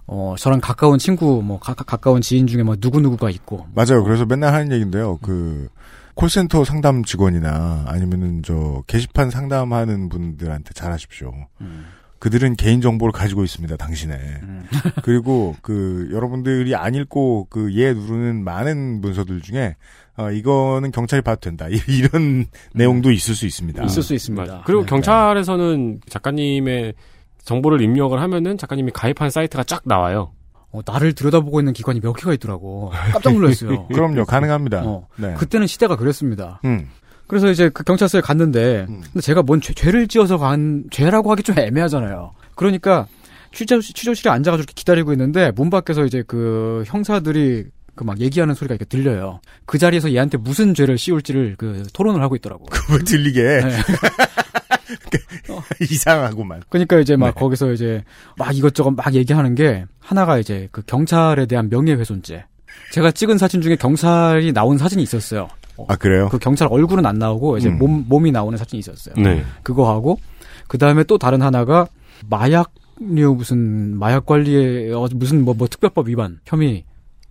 어, 저랑 가까운 친구, 뭐, 가, 가까운 지인 중에 뭐, 누구누구가 있고. 맞아요. 그래서 맨날 하는 얘기인데요. 그 콜센터 상담 직원이나 아니면은 저 게시판 상담하는 분들한테 잘하십시오. 음. 그들은 개인 정보를 가지고 있습니다. 당신의. 음. 그리고 그 여러분들이 안 읽고 그 예 누르는 많은 문서들 중에 어 이거는 경찰이 봐도 된다. 이- 이런 내용도 있을 수 있습니다. 있을 수 있습니다. 맞아. 그리고 네. 경찰에서는 작가님의 정보를 입력을 하면은 작가님이 가입한 사이트가 쫙 나와요. 어, 나를 들여다보고 있는 기관이 몇 개가 있더라고. 깜짝 놀랐어요. 그럼요. 가능합니다. 어, 네. 그때는 시대가 그랬습니다. 음. 그래서 이제 그 경찰서에 갔는데, 음. 근데 제가 뭔 죄, 를 지어서 간, 죄라고 하기 좀 애매하잖아요. 그러니까, 취조, 취조실에 앉아가지고 이렇게 기다리고 있는데, 문 밖에서 이제 그 형사들이 그 막 얘기하는 소리가 이렇게 들려요. 그 자리에서 얘한테 무슨 죄를 씌울지를 그 토론을 하고 있더라고. 그걸 들리게 네. 이상하고만. 그러니까 이제 막 네. 거기서 이제 막 이것저것 막 얘기하는 게 하나가 이제 그 경찰에 대한 명예훼손죄. 제가 찍은 사진 중에 경찰이 나온 사진이 있었어요. 어, 아 그래요? 그 경찰 얼굴은 안 나오고 이제 음. 몸 몸이 나오는 사진이 있었어요. 네. 그거 하고 그 다음에 또 다른 하나가 마약 류 무슨 마약 관리에 어, 무슨 뭐 뭐 특별법 위반 혐의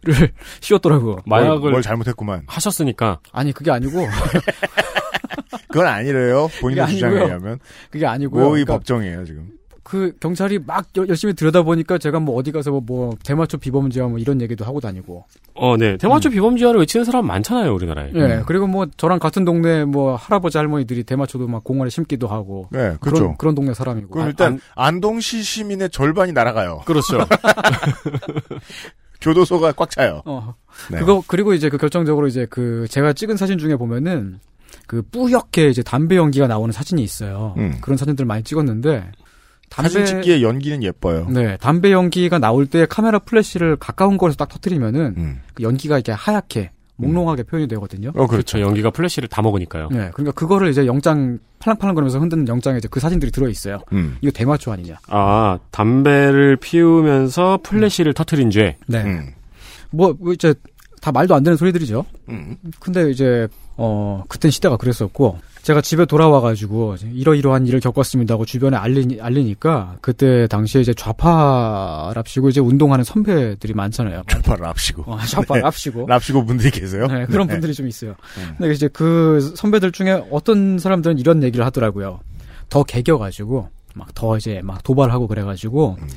를 씌웠더라고. 마약을 뭘, 뭘 잘못했구만. 하셨으니까 아니 그게 아니고 그건 아니래요. 본인의 그게 주장에. 의하면. 그게 아니고요. 모의 그러니까 법정이에요 지금. 그 경찰이 막 여- 열심히 들여다 보니까 제가 뭐 어디 가서 뭐, 뭐 대마초 비범죄와 뭐 이런 얘기도 하고 다니고. 어, 네. 대마초 비범죄화를 외치는 사람 많잖아요, 우리나라에. 예. 그리고 뭐 저랑 같은 동네 뭐 할아버지 할머니들이 대마초도 막 공원에 심기도 하고. 네, 그런 그렇죠. 그런 동네 사람이고. 그럼 아, 일단 안동시 시민의 절반이 날아가요. 그렇죠. 교도소가 꽉 차요. 어. 네. 그거 그리고 이제 그 결정적으로 이제 그 제가 찍은 사진 중에 보면은 그 뿌옇게 이제 담배 연기가 나오는 사진이 있어요. 음. 그런 사진들 많이 찍었는데 담배 사진 찍기에 연기는 예뻐요. 네, 담배 연기가 나올 때 카메라 플래시를 가까운 거에서 딱 터트리면은 음. 그 연기가 이렇게 하얗게 몽롱하게 표현이 되거든요. 어, 그렇죠. 그렇죠. 연기가 플래시를 다 먹으니까요. 네, 그러니까 그거를 이제 영장 팔랑팔랑거리면서 흔드는 영장에 이제 그 사진들이 들어 있어요. 음. 이거 대마초 아니냐? 아, 담배를 피우면서 플래시를 터트린 죄. 네, 음. 뭐, 뭐 이제 다 말도 안 되는 소리들이죠. 음. 근데 이제 어 그땐 시대가 그랬었고 제가 집에 돌아와가지고 이러이러한 일을 겪었습니다 하고 주변에 알리, 알리니까 그때 당시에 이제 좌파랍시고 이제 운동하는 선배들이 많잖아요. 좌파 랍시고. 어, 좌파랍시고. 랍시고 분들이 계세요? 네, 그런 네. 분들이 좀 있어요. 음. 근데 이제 그 선배들 중에 어떤 사람들은 이런 얘기를 하더라고요. 더 개겨가지고 막 더 이제 막 도발하고 그래가지고 음.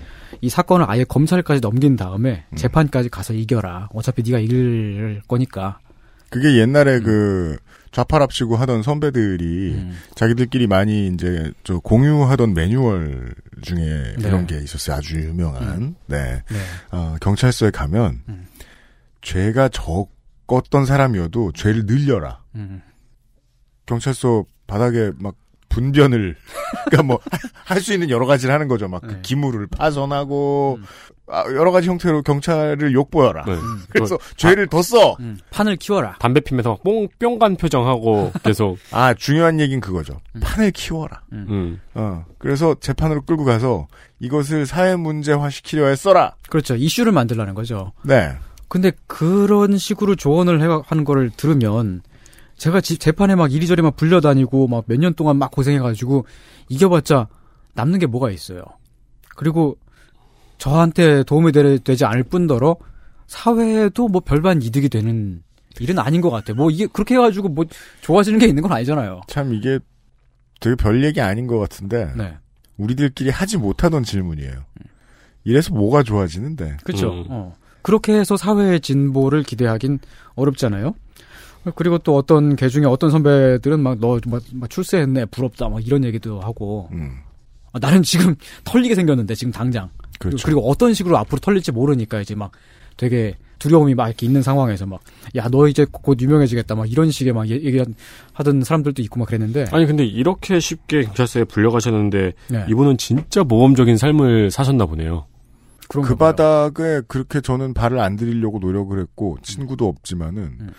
이 사건을 아예 검찰까지 넘긴 다음에 재판까지 가서 이겨라. 어차피 네가 이길 거니까. 그게 옛날에 음. 그 좌파랍시고 하던 선배들이 자기들끼리 많이 이제 저 공유하던 매뉴얼 중에 네. 이런 게 있었어요. 아주 유명한. 네. 네. 어, 경찰서에 가면 음. 죄가 적었던 사람이어도 죄를 늘려라. 음. 경찰서 바닥에 막 분변을 그러니까 뭐 할 수 있는 여러 가지를 하는 거죠. 막그 네. 기물을 파손하고 음. 아, 여러 가지 형태로 경찰을 욕보여라. 네. 그래서 죄를 더 써. 음. 판을 키워라. 담배 피면서 막 뽕, 뿅간 표정하고 계속, 아 중요한 얘기는 그거죠. 판을 키워라. 음. 어 그래서 재판으로 끌고 가서 이것을 사회 문제화 시키려 했어라. 그렇죠. 이슈를 만들라는 거죠. 네. 근데 그런 식으로 조언을 해, 하는 거를 들으면 제가 집 재판에 막 이리저리 막 불려다니고 막 몇 년 동안 막 고생해가지고 이겨봤자 남는 게 뭐가 있어요. 그리고 저한테 도움이 되, 되지 않을 뿐더러 사회에도 뭐 별반 이득이 되는 일은 아닌 것 같아요. 뭐 이게 그렇게 해가지고 뭐 좋아지는 게 있는 건 아니잖아요. 참 이게 되게 별 얘기 아닌 것 같은데 네. 우리들끼리 하지 못하던 질문이에요. 이래서 뭐가 좋아지는데? 그렇죠. 음. 어. 그렇게 해서 사회의 진보를 기대하긴 어렵잖아요. 그리고 또 어떤 개 중에 어떤 선배들은 막너 출세했네 부럽다 막 이런 얘기도 하고 음, 아, 나는 지금 털리게 생겼는데 지금 당장 그렇죠. 그리고 어떤 식으로 앞으로 털릴지 모르니까 이제 막 되게 두려움이 막 이렇게 있는 상황에서 막 야 너 이제 곧 유명해지겠다 막 이런 식의 막 얘기 하던 사람들도 있고 막 그랬는데 아니, 근데 이렇게 쉽게 경찰서에 불려가셨는데, 네. 이분은 진짜 모험적인 삶을 사셨나 보네요. 그? 바닥에 그렇게 저는 발을 안 들이려고 노력을 했고 친구도 없지만은 음.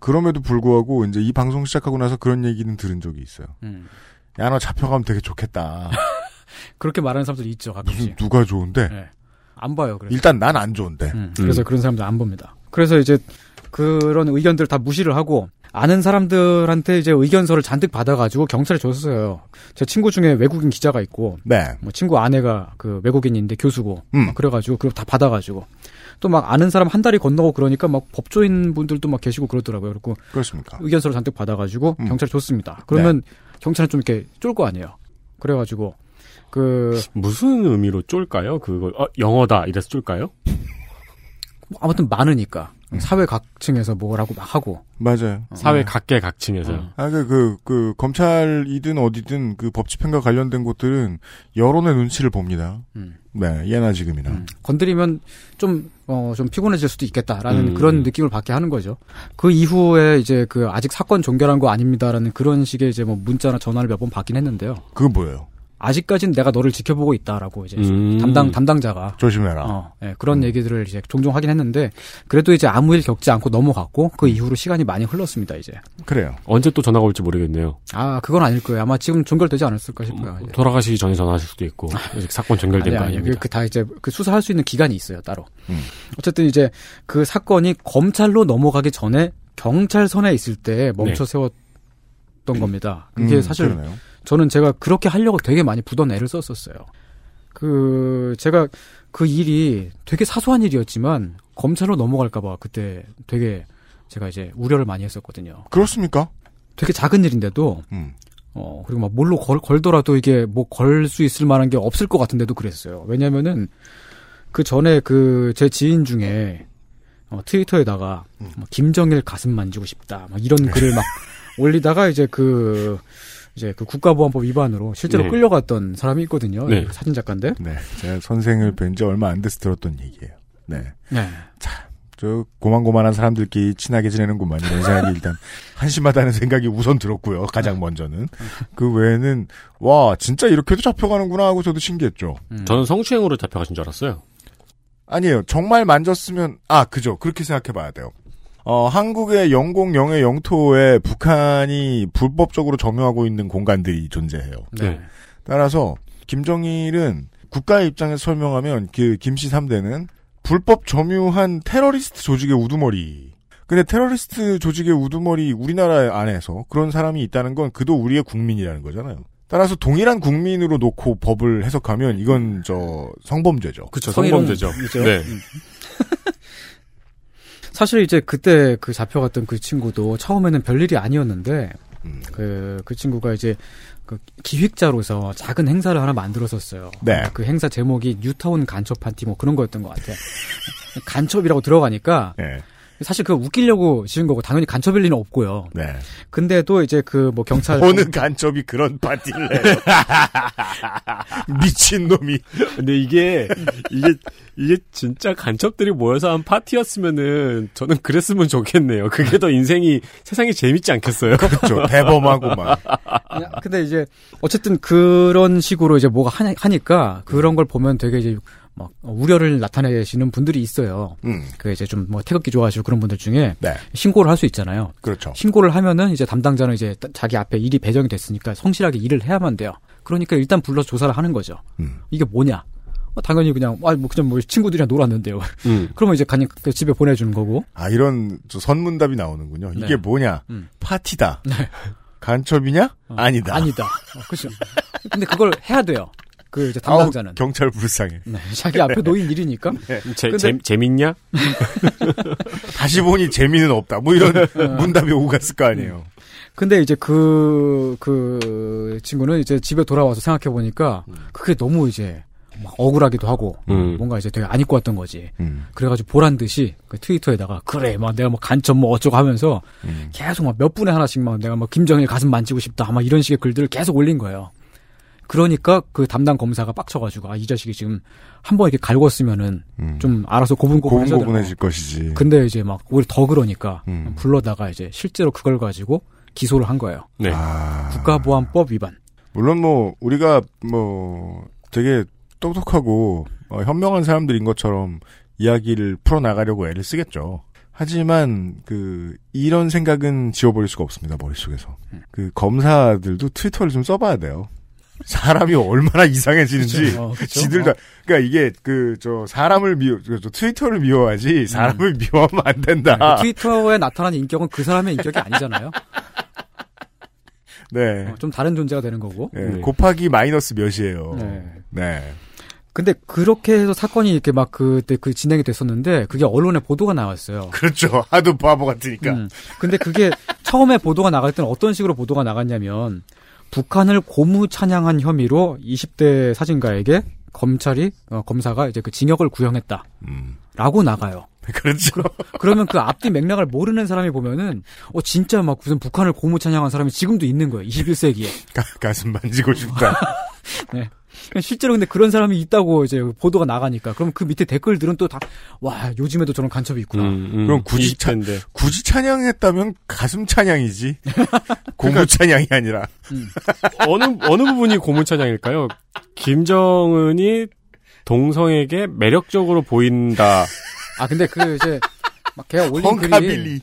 그럼에도 불구하고 이제 이 방송 시작하고 나서 그런 얘기는 들은 적이 있어요. 음. 야너 잡혀가면 되게 좋겠다. 그렇게 말하는 사람들이 있죠 가끔씩 누가 좋은데? 네. 안 봐요 그래서 일단 난 안 좋은데. 음, 그래서 그런 사람들 안 봅니다. 그래서 이제 그런 의견들 다 무시를 하고 아는 사람들한테 이제 의견서를 잔뜩 받아가지고 경찰에 줬어요. 제 친구 중에 외국인 기자가 있고, 네. 뭐 친구 아내가 그 외국인인데 교수고, 음. 막 그래가지고 그거 다 받아가지고 또 막 아는 사람 한 다리 건너고 그러니까 막 법조인 분들도 막 계시고 그러더라고요. 그리고 그렇습니까? 의견서를 잔뜩 받아가지고 음. 경찰에 줬습니다. 그러면 경찰은 좀 이렇게 쫄 거 아니에요. 그래가지고 그 무슨 의미로 쫄까요? 그거, 어, 영어다. 이래서 쫄까요? 뭐 아무튼 많으니까 사회 각층에서 뭐라고 막 하고 맞아요. 사회 네. 각계 각층에서요. 아, 그, 그, 그, 검찰이든 어디든 그 법 집행과 관련된 곳들은 여론의 눈치를 봅니다. 음. 네, 예나 지금이나. 건드리면 좀, 어, 좀 피곤해질 수도 있겠다라는 음. 그런 느낌을 받게 하는 거죠. 그 이후에 이제 그 아직 사건 종결한 거 아닙니다라는 그런 식의 이제 뭐 문자나 전화를 몇 번 받긴 했는데요. 그건 뭐예요? 아직까진 내가 너를 지켜보고 있다라고 이제 음. 담당, 담당자가. 조심해라. 어, 예, 그런 얘기들을 이제 종종 하긴 했는데, 그래도 이제 아무 일 겪지 않고 넘어갔고, 그 이후로 시간이 많이 흘렀습니다, 이제. 그래요. 언제 또 전화가 올지 모르겠네요. 아, 그건 아닐 거예요. 아마 지금 종결되지 않았을까 싶어요. 이제. 돌아가시기 전에 전화하실 수도 있고, 아직 사건 전결된 아니, 거. 그, 다 이제 그 수사할 수 있는 기간이 있어요, 따로. 음. 어쨌든 이제 그 사건이 검찰로 넘어가기 전에 경찰선에 있을 때 멈춰 세웠던 겁니다. 그게 음, 사실 그러네요. 저는 제가 그렇게 하려고 되게 많이 부던 애를 썼었어요. 그 제가 그 일이 되게 사소한 일이었지만 검찰로 넘어갈까봐 그때 되게 제가 이제 우려를 많이 했었거든요. 그렇습니까? 되게 작은 일인데도 음. 어 그리고 막 뭘로 걸, 걸더라도 이게 뭐 걸 수 있을 만한 게 없을 것 같은데도 그랬어요. 왜냐면은 그 전에 그 제 지인 중에 어, 트위터에다가 음. 뭐 김정일 가슴 만지고 싶다 막 이런 글을 막 올리다가 이제 그 이제 그 국가보안법 위반으로 실제로 네. 끌려갔던 사람이 있거든요. 네. 사진 작가인데. 네. 제가 선생을 뵌 지 얼마 안 돼서 들었던 얘기예요. 네. 네. 저 고만고만한 사람들끼리 친하게 지내는구만 이런 생각이 일단 한심하다는 생각이 우선 들었고요. 가장 먼저는 그 외에는 와 진짜 이렇게도 잡혀가는구나 하고 저도 신기했죠. 저는 성추행으로 잡혀가신 줄 알았어요. 아니에요. 정말 만졌으면 아 그죠. 그렇게 생각해봐야 돼요. 어 한국의 영공 영해 영토에 북한이 불법적으로 점유하고 있는 공간들이 존재해요. 네. 따라서 김정일은 국가의 입장에서 설명하면 그 김씨 3대는 불법 점유한 테러리스트 조직의 우두머리. 근데 테러리스트 조직의 우두머리 우리나라 안에서 그런 사람이 있다는 건 그도 우리의 국민이라는 거잖아요. 따라서 동일한 국민으로 놓고 법을 해석하면 이건 저 성범죄죠. 그쵸, 성희롱 성범죄죠. 네. 음. 사실 이제 그때 그 잡혀갔던 그 친구도 처음에는 별일이 아니었는데 그, 그 친구가 이제 그 기획자로서 작은 행사를 하나 만들었었어요. 네. 그 행사 제목이 뉴타운 간첩 파티 뭐 그런 거였던 것 같아. 간첩이라고 들어가니까 네. 사실 그거 웃기려고 지은 거고 당연히 간첩일 리는 없고요. 네. 근데도 이제 그 뭐 경찰 어느 간첩이 그런 파티를 해요? 미친 놈이. 근데 이게 이게 이게 진짜 간첩들이 모여서 한 파티였으면은 저는 그랬으면 좋겠네요. 그게 더 인생이 세상이 재밌지 않겠어요? 그렇죠. 대범하고 막. 근데 이제 어쨌든 그런 식으로 이제 뭐가 하니, 하니까 그런 걸 보면 되게 이제 막 우려를 나타내시는 분들이 있어요. 음. 그 이제 좀 뭐 태극기 좋아하시고 그런 분들 중에 네. 신고를 할 수 있잖아요. 그렇죠. 신고를 하면은 이제 담당자는 이제 자기 앞에 일이 배정이 됐으니까 성실하게 일을 해야만 돼요. 그러니까 일단 불러 서 조사를 하는 거죠. 음. 이게 뭐냐? 어, 당연히 그냥 아뭐 그냥 뭐 친구들이랑 놀았는데요. 음. 그러면 이제 그냥 그 집에 보내주는 거고. 아, 이런 저 선문답이 나오는군요. 이게 네. 뭐냐? 음. 파티다. 간첩이냐? 아니다. 아니다. 어, 그렇죠. 근데 그걸 해야 돼요. 그 이제 담당자는. 아우, 경찰 불쌍해. 네, 자기 앞에 놓인 일이니까. 재, 근데- 재, 재밌냐? 다시 보니 재미는 없다. 뭐 이런 문답이 오고 갔을 거 아니에요. 근데 이제 그, 그 친구는 이제 집에 돌아와서 생각해 보니까 그게 너무 이제 막 억울하기도 하고 음. 뭔가 이제 되게 안 입고 왔던 거지. 음. 그래가지고 보란 듯이 그 트위터에다가 그래 막 내가 뭐 간첩 뭐 어쩌고 하면서 음. 계속 막 몇 분에 하나씩 막 내가 막 김정일 가슴 만지고 싶다 막 이런 식의 글들을 계속 올린 거예요. 그러니까 그 담당 검사가 빡쳐가지고 아 이 자식이 지금 한 번 이렇게 갈궜으면은 음. 좀 알아서 고분고분 고분고분해질 것이지. 근데 이제 막 오히려 더 그러니까 음. 불러다가 이제 실제로 그걸 가지고 기소를 한 거예요. 네. 아. 국가보안법 위반. 물론 뭐 우리가 뭐 되게 똑똑하고 어, 현명한 사람들인 것처럼 이야기를 풀어 나가려고 애를 쓰겠죠. 하지만 그 이런 생각은 지워버릴 수가 없습니다 머릿속에서. 그 검사들도 트위터를 좀 써봐야 돼요. 사람이 얼마나 이상해지는지 어? 지들 다 그러니까 이게 그 저 사람을 미워 그저 트위터를 미워하지 사람을 미워하면 안 된다. 네, 그 트위터에 나타나는 인격은 그 사람의 인격이 아니잖아요. 네. 어, 좀 다른 존재가 되는 거고. 네, 곱하기 마이너스 몇이에요. 네. 네. 근데 그렇게 해서 사건이 이렇게 막 그때 그 진행이 됐었는데 그게 언론에 보도가 나왔어요. 그렇죠. 하도 바보 같으니까. 음. 근데 그게 처음에 보도가 나갈 때는 어떤 식으로 보도가 나갔냐면 북한을 고무 찬양한 혐의로 20대 사진가에게 검찰이 어, 검사가 이제 그 징역을 구형했다. 음. 라고 나가요. 그렇죠. 그러면 그 앞뒤 맥락을 모르는 사람이 보면은 어 진짜 막 무슨 북한을 고무 찬양한 사람이 지금도 있는 거예요. 21세기에. 가, 슴 만지고 싶다. 네. 실제로 근데 그런 사람이 있다고 이제 보도가 나가니까 그럼 그 밑에 댓글들은 또 다 와 요즘에도 저런 간첩이 있구나. 음, 음. 그럼 굳이 차, 20대인데. 굳이 찬양했다면 가슴 찬양이지. 고무 찬양이 아니라. 어느 어느 부분이 고무차장일까요? 김정은이 동성에게 매력적으로 보인다. 아 근데 그 이제 막 걔가 올린 글이 헝카빌리.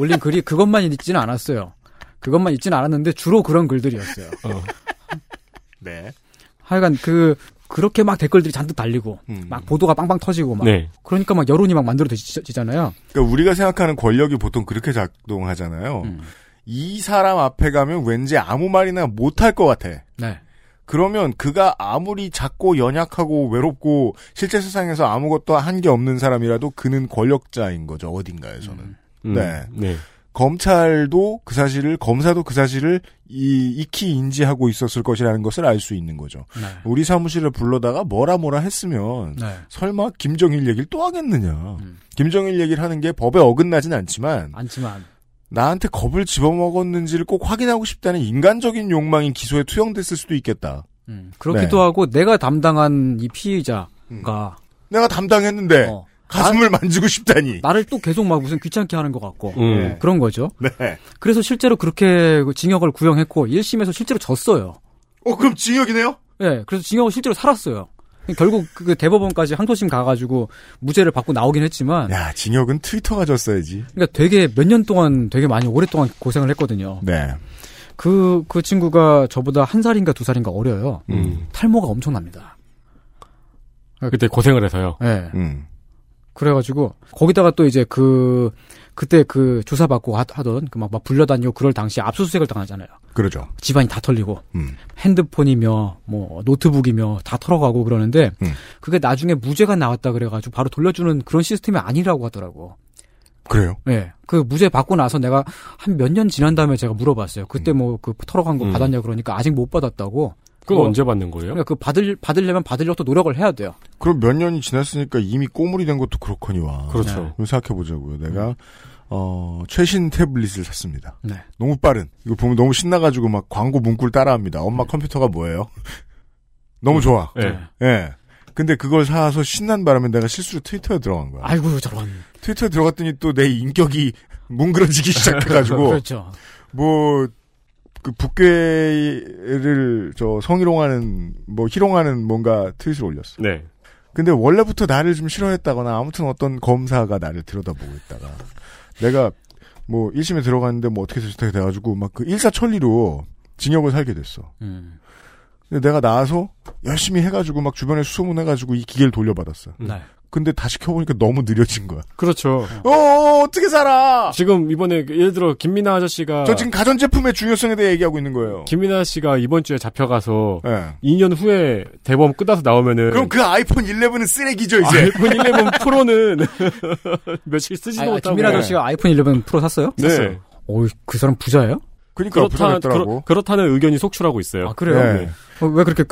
올린 글이 그것만 있지는 않았어요. 그것만 있지는 않았는데 주로 그런 글들이었어요. 네. 하여간 그 그렇게 막 댓글들이 잔뜩 달리고 음. 막 보도가 빵빵 터지고 막 네. 그러니까 막 여론이 막 만들어지잖아요. 그러니까 우리가 생각하는 권력이 보통 그렇게 작동하잖아요. 음. 이 사람 앞에 가면 왠지 아무 말이나 못할 것 같아. 네. 그러면 그가 아무리 작고 연약하고 외롭고 실제 세상에서 아무것도 한 게 없는 사람이라도 그는 권력자인 거죠 어딘가에서는. 음, 네. 네. 검찰도 그 사실을 검사도 그 사실을 이, 익히 인지하고 있었을 것이라는 것을 알 수 있는 거죠. 네. 우리 사무실을 불러다가 뭐라 뭐라 했으면 네. 설마 김정일 얘기를 또 하겠느냐. 음. 김정일 얘기를 하는 게 법에 어긋나진 않지만 않지만 나한테 겁을 집어먹었는지를 꼭 확인하고 싶다는 인간적인 욕망이 기소에 투영됐을 수도 있겠다. 음, 그렇기도 네. 하고 내가 담당한 이 피의자가 내가 담당했는데 어, 가슴을 만지고 싶다니. 나를 또 계속 막 무슨 귀찮게 하는 것 같고 음. 그런 거죠. 네. 그래서 실제로 그렇게 그 징역을 구형했고 1심에서 실제로 졌어요. 어 그럼 징역이네요? 예, 그래서 징역을 실제로 살았어요. 결국 그 대법원까지 항소심 가가지고 무죄를 받고 나오긴 했지만, 야 징역은 트위터가 졌어야지. 그러니까 되게 몇 년 동안 되게 많이 오랫동안 고생을 했거든요. 네. 그, 그 친구가 저보다 한 살인가 두 살인가 어려요. 음. 탈모가 엄청납니다. 그때 고생을 해서요. 예. 음. 그래가지고, 거기다가 또 이제 그, 그때 그 조사받고 하, 하던 그 막, 막 불려다니고 그럴 당시에 압수수색을 당하잖아요. 그러죠. 집안이 다 털리고, 음. 핸드폰이며, 뭐, 노트북이며 다 털어가고 그러는데, 음. 그게 나중에 무죄가 나왔다 그래가지고 바로 돌려주는 그런 시스템이 아니라고 하더라고. 그래요? 네. 그 무죄 받고 나서 내가 한 몇 년 지난 다음에 제가 물어봤어요. 그때 뭐그 털어간 거 음. 받았냐 그러니까 아직 못 받았다고. 그거 뭐, 언제 받는 거예요? 그러니까 그 받을 받으려면 받으려고 또 노력을 해야 돼요. 그럼 몇 년이 지났으니까 이미 꼬물이 된 것도 그렇거니와. 그렇죠. 네. 생각해 보자고요. 내가 어 최신 태블릿을 샀습니다. 네. 너무 빠른. 이거 보면 너무 신나가지고 막 광고 문구를 따라합니다. 엄마 컴퓨터가 뭐예요? 너무 좋아. 네. 예. 근데 그걸 사서 신난 바람에 내가 실수로 트위터에 들어간 거야. 아이고 저런. 트위터에 들어갔더니 또 내 인격이 뭉그러지기 시작해가지고 그렇죠. 뭐, 그 북괴를 저 성희롱하는 뭐 희롱하는 뭔가 트윗을 올렸어. 네. 근데 원래부터 나를 좀 싫어했다거나 아무튼 어떤 검사가 나를 들여다보고 있다가 내가 뭐 1심에 들어갔는데 뭐 어떻게 저렇게 돼가지고 막 그 일사천리로 징역을 살게 됐어. 음. 근데 내가 나와서 열심히 해가지고 막 주변에 수소문해가지고 이 기계를 돌려받았어. 네. 근데 다 시 켜보니까 너무 느려진 거야. 그렇죠. 어, 어떻게 살아? 지금 이번에 그 예를 들어 김민아 아저씨가 저 지금 가전제품의 중요성에 대해 얘기하고 있는 거예요. 김민아 씨가 이번 주에 잡혀가서 네. 2년 후에 대범 끝나서 나오면은 그럼 그 아이폰 11은 쓰레기죠, 이제. 아이폰 11 프로는 며칠 쓰지도 아, 못하고 김민아 아저씨가 아이폰 11 프로 샀어요? 네. 오, 그 사람 부자예요? 그러니까 그렇다. 그렇, 다는 의견이 속출하고 있어요. 아 그래요? 네. 어, 왜 그렇게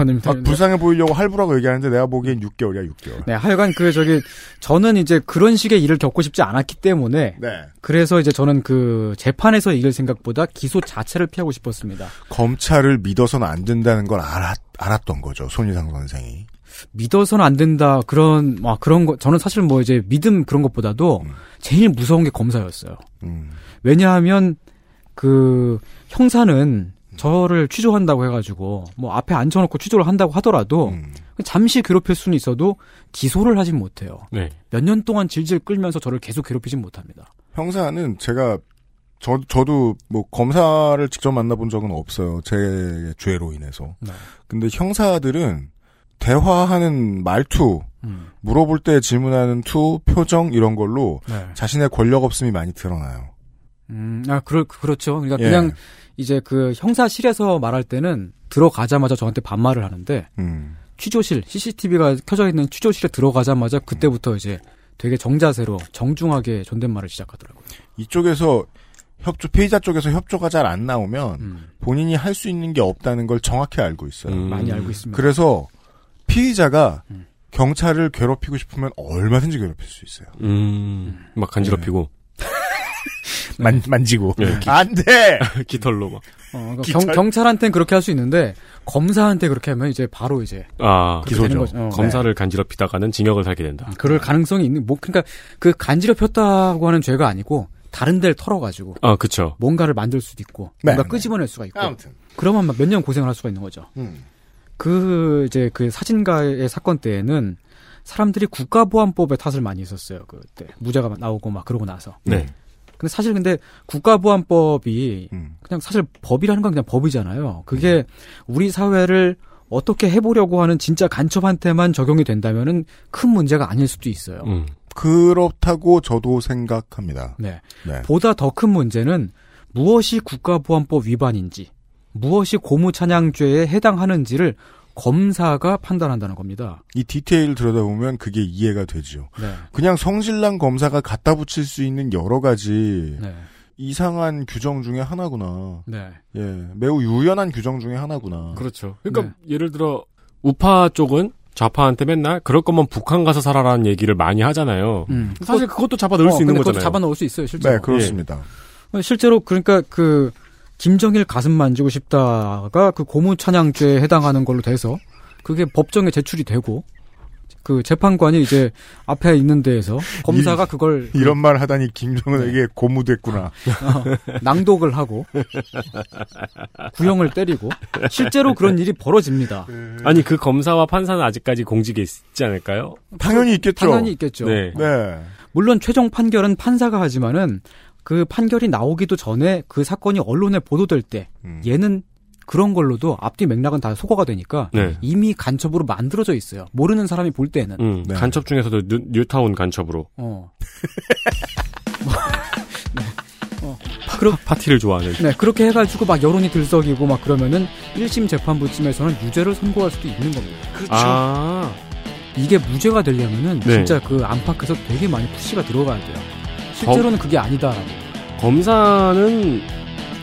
안 됩니다. 아, 불쌍해 보이려고 할부라고 얘기하는데 내가 보기엔 6개월이야, 6개월. 네, 하여간 그 저기 저는 이제 그런 식의 일을 겪고 싶지 않았기 때문에 네. 그래서 이제 저는 그 재판에서 이길 생각보다 기소 자체를 피하고 싶었습니다. 검찰을 믿어서는 안 된다는 걸 알았, 알았던 거죠, 손희상 선생이. 믿어서는 안 된다 그런 막 그런 거 저는 사실 뭐 이제 믿음 그런 것보다도 제일 무서운 게 검사였어요. 음. 왜냐하면 그 형사는 저를 취조한다고 해가지고 뭐 앞에 앉혀놓고 취조를 한다고 하더라도 음. 잠시 괴롭힐 수는 있어도 기소를 하진 못해요. 네. 몇 년 동안 질질 끌면서 저를 계속 괴롭히진 못합니다. 형사는 제가, 저, 저도 뭐 검사를 직접 만나본 적은 없어요. 제 죄로 인해서. 네. 근데 형사들은 대화하는 말투, 음. 물어볼 때 질문하는 투, 표정 이런 걸로 네. 자신의 권력 없음이 많이 드러나요. 음, 아, 그럴, 그렇죠. 그러니까 예. 그냥 이제 그 형사실에서 말할 때는 들어가자마자 저한테 반말을 하는데 음. 취조실, CCTV가 켜져 있는 취조실에 들어가자마자 그때부터 이제 되게 정자세로 정중하게 존댓말을 시작하더라고요. 이쪽에서 협조, 피의자 쪽에서 협조가 잘 안 나오면 음, 본인이 할 수 있는 게 없다는 걸 정확히 알고 있어요. 음. 많이 알고 있습니다. 그래서 피의자가 음. 경찰을 괴롭히고 싶으면 얼마든지 괴롭힐 수 있어요. 음, 막 간지럽히고 만, 만지고. 네. 안 돼! 깃털로 막. 어, 그러니까 기찰- 경, 경찰한테는 그렇게 할 수 있는데 검사한테 그렇게 하면 이제 바로 이제 아, 기소죠. 어. 검사를 간지럽히다가는 징역을 살게 된다. 그럴 가능성이 있는 뭐 그러니까 그 간지럽혔다고 하는 죄가 아니고 다른 데를 털어가지고 아, 그쵸. 뭔가를 만들 수도 있고 네, 뭔가 네. 끄집어낼 수가 있고 아무튼. 그러면 몇 년 고생을 할 수가 있는 거죠. 음. 그 이제 그 사진가의 사건 때에는 사람들이 국가보안법에 탓을 많이 했었어요. 그때 무죄가 나오고 막 그러고 나서. 네. 근데 사실 근데 국가보안법이 음. 그냥 사실 법이라는 건 그냥 법이잖아요. 그게 우리 사회를 어떻게 해보려고 하는 진짜 간첩한테만 적용이 된다면은 큰 문제가 아닐 수도 있어요. 음. 그렇다고 저도 생각합니다. 네. 네. 보다 더 큰 문제는 무엇이 국가보안법 위반인지, 무엇이 고무찬양죄에 해당하는지를 검사가 판단한다는 겁니다. 이 디테일 들여다보면 그게 이해가 되죠. 네. 그냥 성질난 검사가 갖다 붙일 수 있는 여러 가지 네. 이상한 규정 중에 하나구나. 네. 예, 매우 유연한 규정 중에 하나구나. 그렇죠. 그러니까 예를 들어 우파 쪽은 좌파한테 맨날 그럴 거면 북한 가서 살아라는 얘기를 많이 하잖아요. 음. 사실 그것도 잡아 넣을 어, 수 있는 거잖아요. 잡아 넣을 수 있어요, 실제로. 네, 그렇습니다. 실제로 그러니까 그 김정일 가슴 만지고 싶다가 그 고무찬양죄에 해당하는 걸로 돼서 그게 법정에 제출이 되고 그 재판관이 이제 앞에 있는 데에서 검사가 그걸 이런 말 하다니 김정은에게 고무됐구나. 어, 낭독을 하고 구형을 때리고 실제로 그런 일이 벌어집니다. 아니 그 검사와 판사는 아직까지 공직에 있지 않을까요? 당연히 있겠죠. 당연히 있겠죠. 네. 네. 물론 최종 판결은 판사가 하지만은 그 판결이 나오기도 전에 그 사건이 언론에 보도될 때 음. 얘는 그런 걸로도 앞뒤 맥락은 다 소거가 되니까 네. 이미 간첩으로 만들어져 있어요. 모르는 사람이 볼 때는. 음, 네. 간첩 중에서도 뉴, 뉴타운 간첩으로 어. 뭐, 네. 어. 그러, 파티를 좋아하는. 네, 그렇게 해가지고 막 여론이 들썩이고 막 그러면은 1심 재판부쯤에서는 유죄를 선고할 수도 있는 겁니다. 그렇죠. 아 이게 무죄가 되려면은 네. 진짜 그 안팎에서 되게 많이 push가 들어가야 돼요. 실제로는 그게 아니다라고. 검사는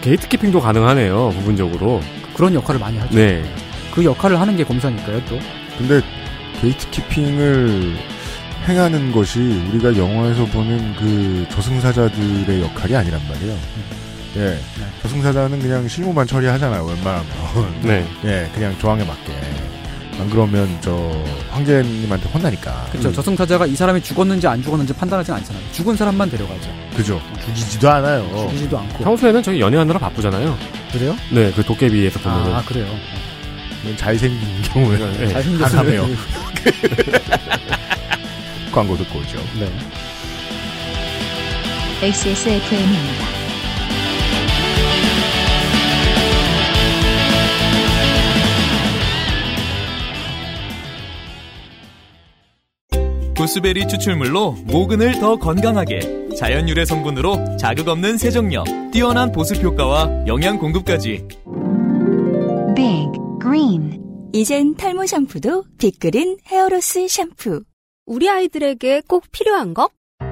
게이트키핑도 가능하네요, 부분적으로. 그런 역할을 많이 하죠. 네. 그 역할을 하는 게 검사니까요, 또. 근데 게이트키핑을 행하는 것이 우리가 영화에서 보는 그 저승사자들의 역할이 아니란 말이에요. 예. 저승사자는 그냥 실무만 처리하잖아요, 웬만하면. 네. 예, 그냥 조항에 맞게. 안 그러면 저 황제님한테 혼나니까. 그렇죠. 저승사자가 이 사람이 죽었는지 안 죽었는지 판단하진 않잖아요. 죽은 사람만 데려가죠. 그죠. 죽이지도 않아요. 죽이지도 않고. 평소에는 저희 연애하느라 바쁘잖아요. 그래요? 네, 그 도깨비에서 보면은. 아, 그래요. 잘생긴 경우에는 네. 잘생겼어요. 광고 듣고 오죠. 네. XSFM입니다. 구스베리 추출물로 모근을 더 건강하게 자연 유래 성분으로 자극 없는 세정력, 뛰어난 보습 효과와 영양 공급까지. Big Green. 이젠 탈모 샴푸도 빅그린 헤어로스 샴푸. 우리 아이들에게 꼭 필요한 거?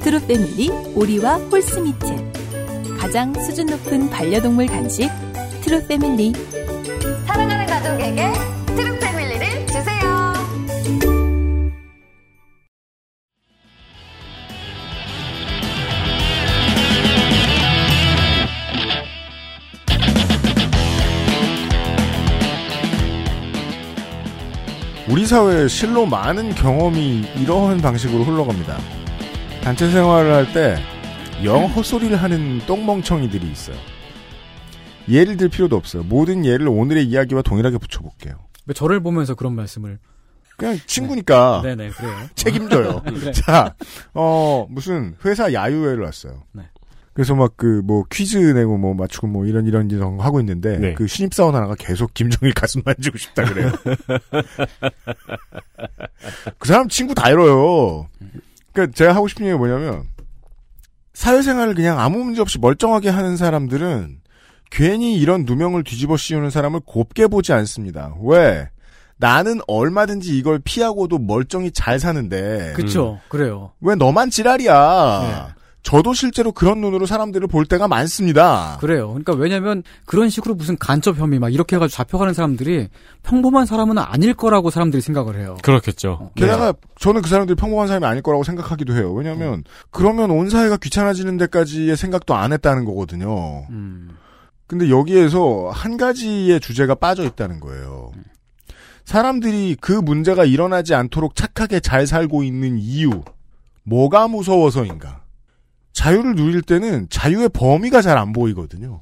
트루 패밀리 오리와 horse meat 가장 수준 높은 반려동물 간식 트루 패밀리 사랑하는 가족에게 트루 패밀리를 주세요. 우리 사회에 실로 많은 경험이 이러한 방식으로 흘러갑니다. 단체 생활을 할 때 영 헛소리를 하는 똥멍청이들이 있어요. 예를 들 필요도 없어요. 모든 예를 오늘의 이야기와 동일하게 붙여볼게요. 왜 저를 보면서 그런 말씀을. 그냥 친구니까 네 네, 그래요. 책임져요. 네. 자, 어, 무슨 회사 야유회를 왔어요. 네. 그래서 막 그 뭐 퀴즈 내고 뭐 맞추고 뭐 이런 이런 이런 거 하고 있는데 네. 그 신입 사원 하나가 계속 김정일 가슴 만지고 싶다 그래요. 그 사람 친구 다 잃어요. 그러니까 제가 하고 싶은 얘기가 뭐냐면 사회생활을 그냥 아무 문제 없이 멀쩡하게 하는 사람들은 괜히 이런 누명을 뒤집어 씌우는 사람을 곱게 보지 않습니다. 왜? 나는 얼마든지 이걸 피하고도 멀쩡히 잘 사는데. 그쵸, 그래요. 왜 너만 지랄이야? 저도 실제로 그런 눈으로 사람들을 볼 때가 많습니다. 그래요. 그러니까 왜냐면 그런 식으로 무슨 간첩 혐의 막 이렇게 해가지고 잡혀가는 사람들이 평범한 사람은 아닐 거라고 사람들이 생각을 해요. 그렇겠죠. 게다가 저는 그 사람들이 평범한 사람이 아닐 거라고 생각하기도 해요. 왜냐하면 그러면 온 사회가 귀찮아지는 데까지의 생각도 안 했다는 거거든요. 음. 근데 여기에서 한 가지의 주제가 빠져 있다는 거예요. 사람들이 그 문제가 일어나지 않도록 착하게 잘 살고 있는 이유, 뭐가 무서워서인가? 자유를 누릴 때는 자유의 범위가 잘 안 보이거든요.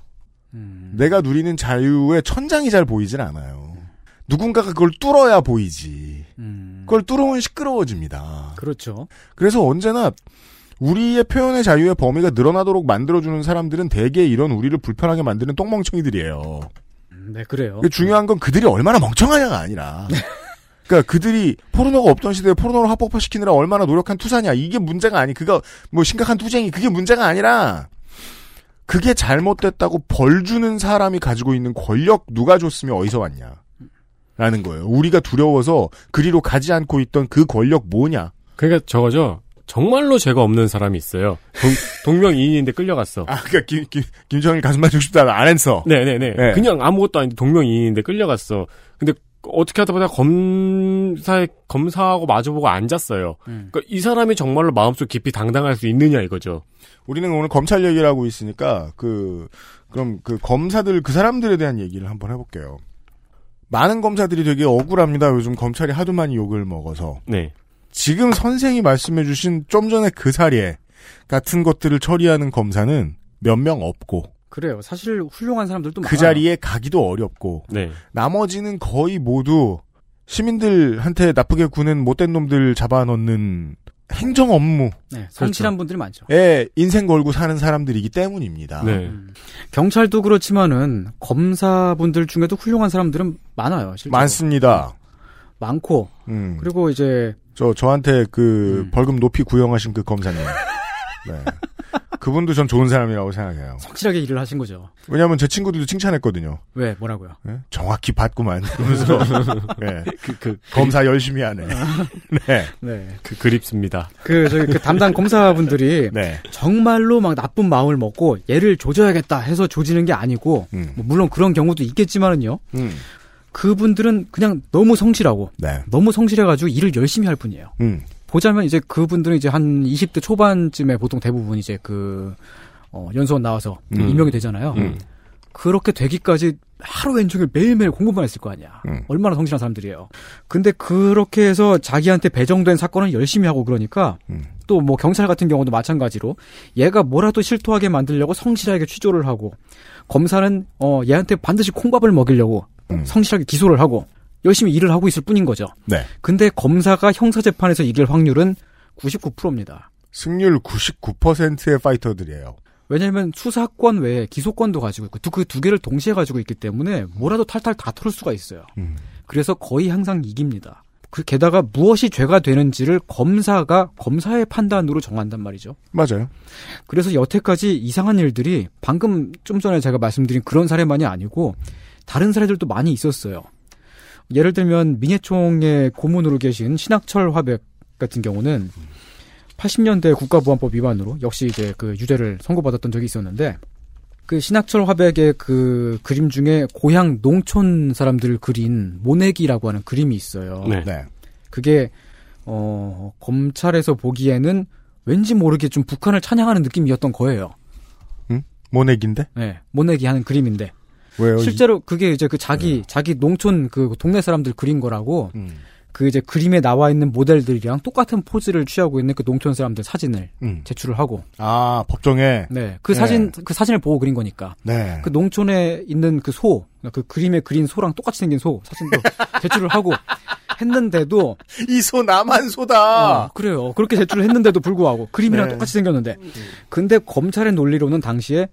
내가 누리는 자유의 천장이 잘 보이질 않아요. 누군가가 그걸 뚫어야 보이지. 그걸 뚫으면 시끄러워집니다. 그렇죠. 그래서 언제나 우리의 표현의 자유의 범위가 늘어나도록 만들어주는 사람들은 대개 이런 우리를 불편하게 만드는 똥멍청이들이에요. 네, 그래요. 중요한 건 그들이 얼마나 멍청하냐가 아니라. 그러니까 그들이 포르노가 없던 시대에 포르노를 합법화시키느라 얼마나 노력한 투사냐 이게 문제가 아니 그가 뭐 심각한 투쟁이 그게 문제가 아니라 그게 잘못됐다고 벌 주는 사람이 가지고 있는 권력 누가 줬으면 어디서 왔냐 라는 거예요. 우리가 두려워서 그리로 가지 않고 있던 그 권력 뭐냐? 그러니까 저거죠. 정말로 죄가 없는 사람이 있어요. 동, 명이인인데 끌려갔어. 아, 그니까, 김, 김, 김정일 가슴 맞추고 싶다는 안 했어. 네네네. 네. 그냥 아무것도 아닌데 동명이인인데 끌려갔어. 근데 어떻게 하다 보다 검사에, 검사하고 마주보고 앉았어요. 음. 그러니까 이 사람이 정말로 마음속 깊이 당당할 수 있느냐 이거죠. 우리는 오늘 검찰 얘기를 하고 있으니까, 그, 그럼 그 검사들, 그 사람들에 대한 얘기를 한번 해볼게요. 많은 검사들이 되게 억울합니다. 요즘 검찰이 하도 많이 욕을 먹어서. 네. 지금 선생이 말씀해주신 좀 전에 그 사례 같은 것들을 처리하는 검사는 몇 명 없고, 그래요. 사실 훌륭한 사람들도 그 많아요. 자리에 가기도 어렵고, 네. 나머지는 거의 모두 시민들한테 나쁘게 구는 못된 놈들 잡아넣는 행정 업무. 네, 성실한 분들이 많죠. 에 인생 걸고 사는 사람들이기 때문입니다. 네. 음. 경찰도 그렇지만은 검사분들 중에도 훌륭한 사람들은 많아요. 실제로. 많습니다. 많고 음. 그리고 이제 저 저한테 그 음. 벌금 높이 구형하신 그 검사님. 네. 그분도 전 좋은 사람이라고 생각해요. 확실하게 일을 하신 거죠. 왜냐하면 제 친구들도 칭찬했거든요. 왜 뭐라고요? 예? 정확히 봤구만. 그러면서 예. 그, 그, 검사 열심히 하네. 네. 네. 그, 그립습니다. 그 저기 그 담당 검사분들이 네. 정말로 막 나쁜 마음을 먹고 얘를 조져야겠다 해서 조지는 게 아니고 음. 뭐 물론 그런 경우도 있겠지만은요. 음. 그분들은 그냥 너무 성실하고 네. 너무 성실해가지고 일을 열심히 할 뿐이에요. 음. 보자면 이제 그분들은 이제 한 20대 초반쯤에 보통 대부분 이제 그 어, 연수원 나와서 음. 임명이 되잖아요. 음. 그렇게 되기까지 하루 왼종일 매일매일 공부만 했을 거 아니야. 음. 얼마나 성실한 사람들이에요. 근데 그렇게 해서 자기한테 배정된 사건을 열심히 하고 그러니까 음. 또뭐 경찰 같은 경우도 마찬가지로 얘가 뭐라도 실토하게 만들려고 성실하게 취조를 하고 검사는 어 얘한테 반드시 콩밥을 먹이려고 음. 성실하게 기소를 하고 열심히 일을 하고 있을 뿐인 거죠. 네. 근데 검사가 형사재판에서 이길 확률은 99%입니다. 승률 99%의 파이터들이에요. 왜냐하면 수사권 외에 기소권도 가지고 있고 그 두 개를 동시에 가지고 있기 때문에 뭐라도 탈탈 다 털을 수가 있어요. 음. 그래서 거의 항상 이깁니다. 그 게다가 무엇이 죄가 되는지를 검사가 검사의 판단으로 정한단 말이죠. 맞아요. 그래서 여태까지 이상한 일들이 방금 좀 전에 제가 말씀드린 그런 사례만이 아니고 다른 사례들도 많이 있었어요. 예를 들면 민예총의 고문으로 계신 신학철 화백 같은 경우는 80년대 국가보안법 위반으로 역시 이제 그 유죄를 선고받았던 적이 있었는데 그 신학철 화백의 그 그림 중에 고향 농촌 사람들을 그린 모내기라고 하는 그림이 있어요. 네. 네. 그게 어 검찰에서 보기에는 왠지 모르게 좀 북한을 찬양하는 느낌이었던 거예요. 모내기인데? 네, 모내기 하는 그림인데 왜요? 실제로 그게 이제 그 자기 자기 농촌 그 동네 사람들 그린 거라고 음. 그 이제 그림에 나와 있는 모델들이랑 똑같은 포즈를 취하고 있는 그 농촌 사람들 사진을 음. 제출을 하고 아, 법정에. 네그 네. 사진 그 사진을 보고 그린 거니까 네. 그 농촌에 있는 그소그 그림에 그린 소랑 똑같이 생긴 소 사진도 제출을 하고 했는데도 이소 나만 소다. 어, 그래요. 그렇게 제출을 했는데도 불구하고 그림이랑 네. 똑같이 생겼는데 근데 검찰의 논리로는 당시에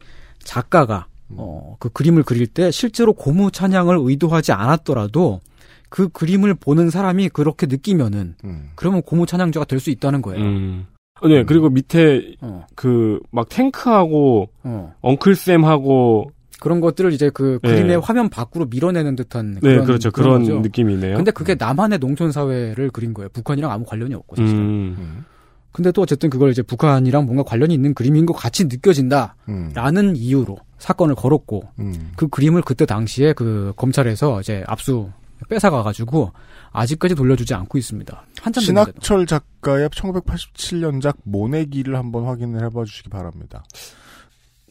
작가가 어, 그 그림을 그릴 때 실제로 고무 찬양을 의도하지 않았더라도 그 그림을 보는 사람이 그렇게 느끼면은 음. 그러면 고무 찬양자가 될 수 있다는 거예요. 음. 어, 네, 그리고 밑에 어, 그막 탱크하고 어. 엉클쌤하고 그런 것들을 이제 그 네. 그림의 화면 밖으로 밀어내는 듯한 네, 그런 그렇죠. 그런 그런. 느낌이네요. 근데 그게 남한의 농촌 사회를 그린 거예요. 북한이랑 아무 관련이 없고 사실은. 음. 근데 또 어쨌든 그걸 이제 북한이랑 뭔가 관련이 있는 그림인 것 같이 느껴진다라는 음. 이유로 사건을 걸었고 음. 그 그림을 그때 당시에 그 검찰에서 이제 압수 뺏어가가지고 아직까지 돌려주지 않고 있습니다. 한참. 신학철 작가의 1987년작 모내기를 한번 확인을 해봐 주시기 바랍니다.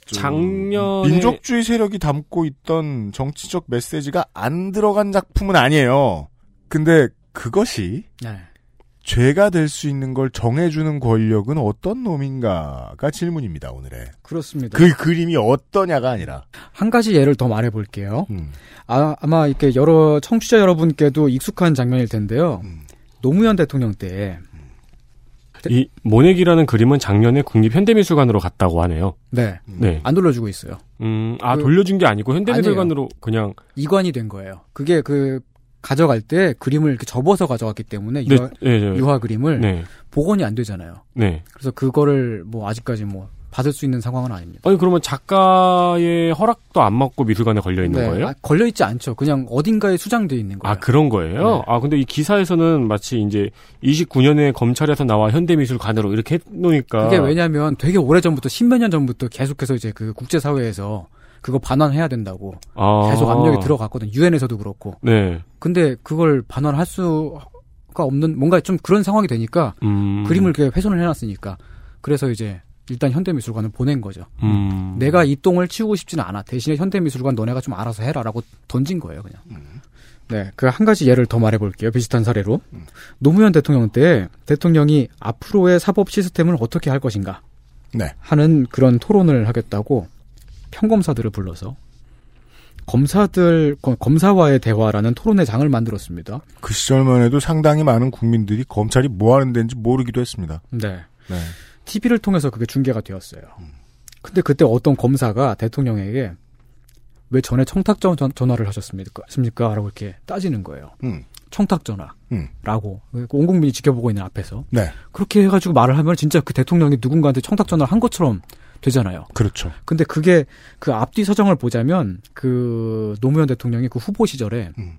작년에 민족주의 세력이 담고 있던 정치적 메시지가 안 들어간 작품은 아니에요. 근데 그것이 네. 죄가 될 수 있는 걸 정해주는 권력은 어떤 놈인가가 질문입니다, 오늘의. 그렇습니다. 그 그림이 어떠냐가 아니라. 한 가지 예를 더 말해볼게요. 음. 아, 아마 이렇게 여러 청취자 여러분께도 익숙한 장면일 텐데요. 음. 노무현 대통령 때, 이 모내기라는 그림은 작년에 국립현대미술관으로 갔다고 하네요. 네, 네. 안 돌려주고 있어요. 음, 아 그- 돌려준 게 아니고 현대미술관으로 그냥 이관이 된 거예요. 그게 그 가져갈 때 그림을 이렇게 접어서 가져갔기 때문에 네, 유화, 네, 네. 유화 그림을 네. 복원이 안 되잖아요. 네. 그래서 그거를 뭐 아직까지 뭐 받을 수 있는 상황은 아닙니다. 아니 그러면 작가의 허락도 안 받고 미술관에 걸려 있는 네, 거예요? 아, 걸려 있지 않죠. 그냥 어딘가에 수장돼 있는 거예요. 아 그런 거예요? 네. 아 근데 이 기사에서는 마치 이제 29년에 검찰에서 나와 현대미술관으로 이렇게 해놓으니까 그게 왜냐하면 되게 오래 전부터 십몇 년 전부터 계속해서 이제 그 국제 사회에서 그거 반환해야 된다고 아. 계속 압력이 들어갔거든. 유엔에서도 그렇고. 네. 근데 그걸 반환할 수가 없는 뭔가 좀 그런 상황이 되니까 음. 그림을 이렇게 훼손을 해놨으니까 그래서 이제 일단 현대미술관을 보낸 거죠. 음. 내가 이 똥을 치우고 싶지는 않아. 대신에 현대미술관 너네가 좀 알아서 해라라고 던진 거예요, 그냥. 네, 그 한 가지 예를 더 말해볼게요. 비슷한 사례로 노무현 대통령 때 대통령이 앞으로의 사법 시스템을 어떻게 할 것인가 네. 하는 그런 토론을 하겠다고 평검사들을 불러서 검사들 검- 검사와의 대화라는 토론회 장을 만들었습니다. 그 시절만 해도 상당히 많은 국민들이 검찰이 뭐 하는 데인지 모르기도 했습니다. 네. 네. TV를 통해서 그게 중계가 되었어요. 근데 그때 어떤 검사가 대통령에게 왜 전에 청탁 전, 전화를 하셨습니까? 습니까? 라고 이렇게 따지는 거예요. 음. 청탁 전화. 음. 라고. 온 국민이 지켜보고 있는 앞에서. 네. 그렇게 해가지고 말을 하면 진짜 그 대통령이 누군가한테 청탁 전화를 한 것처럼 되잖아요. 그렇죠. 근데 그게 그 앞뒤 사정을 보자면 그 노무현 대통령이 그 후보 시절에 음.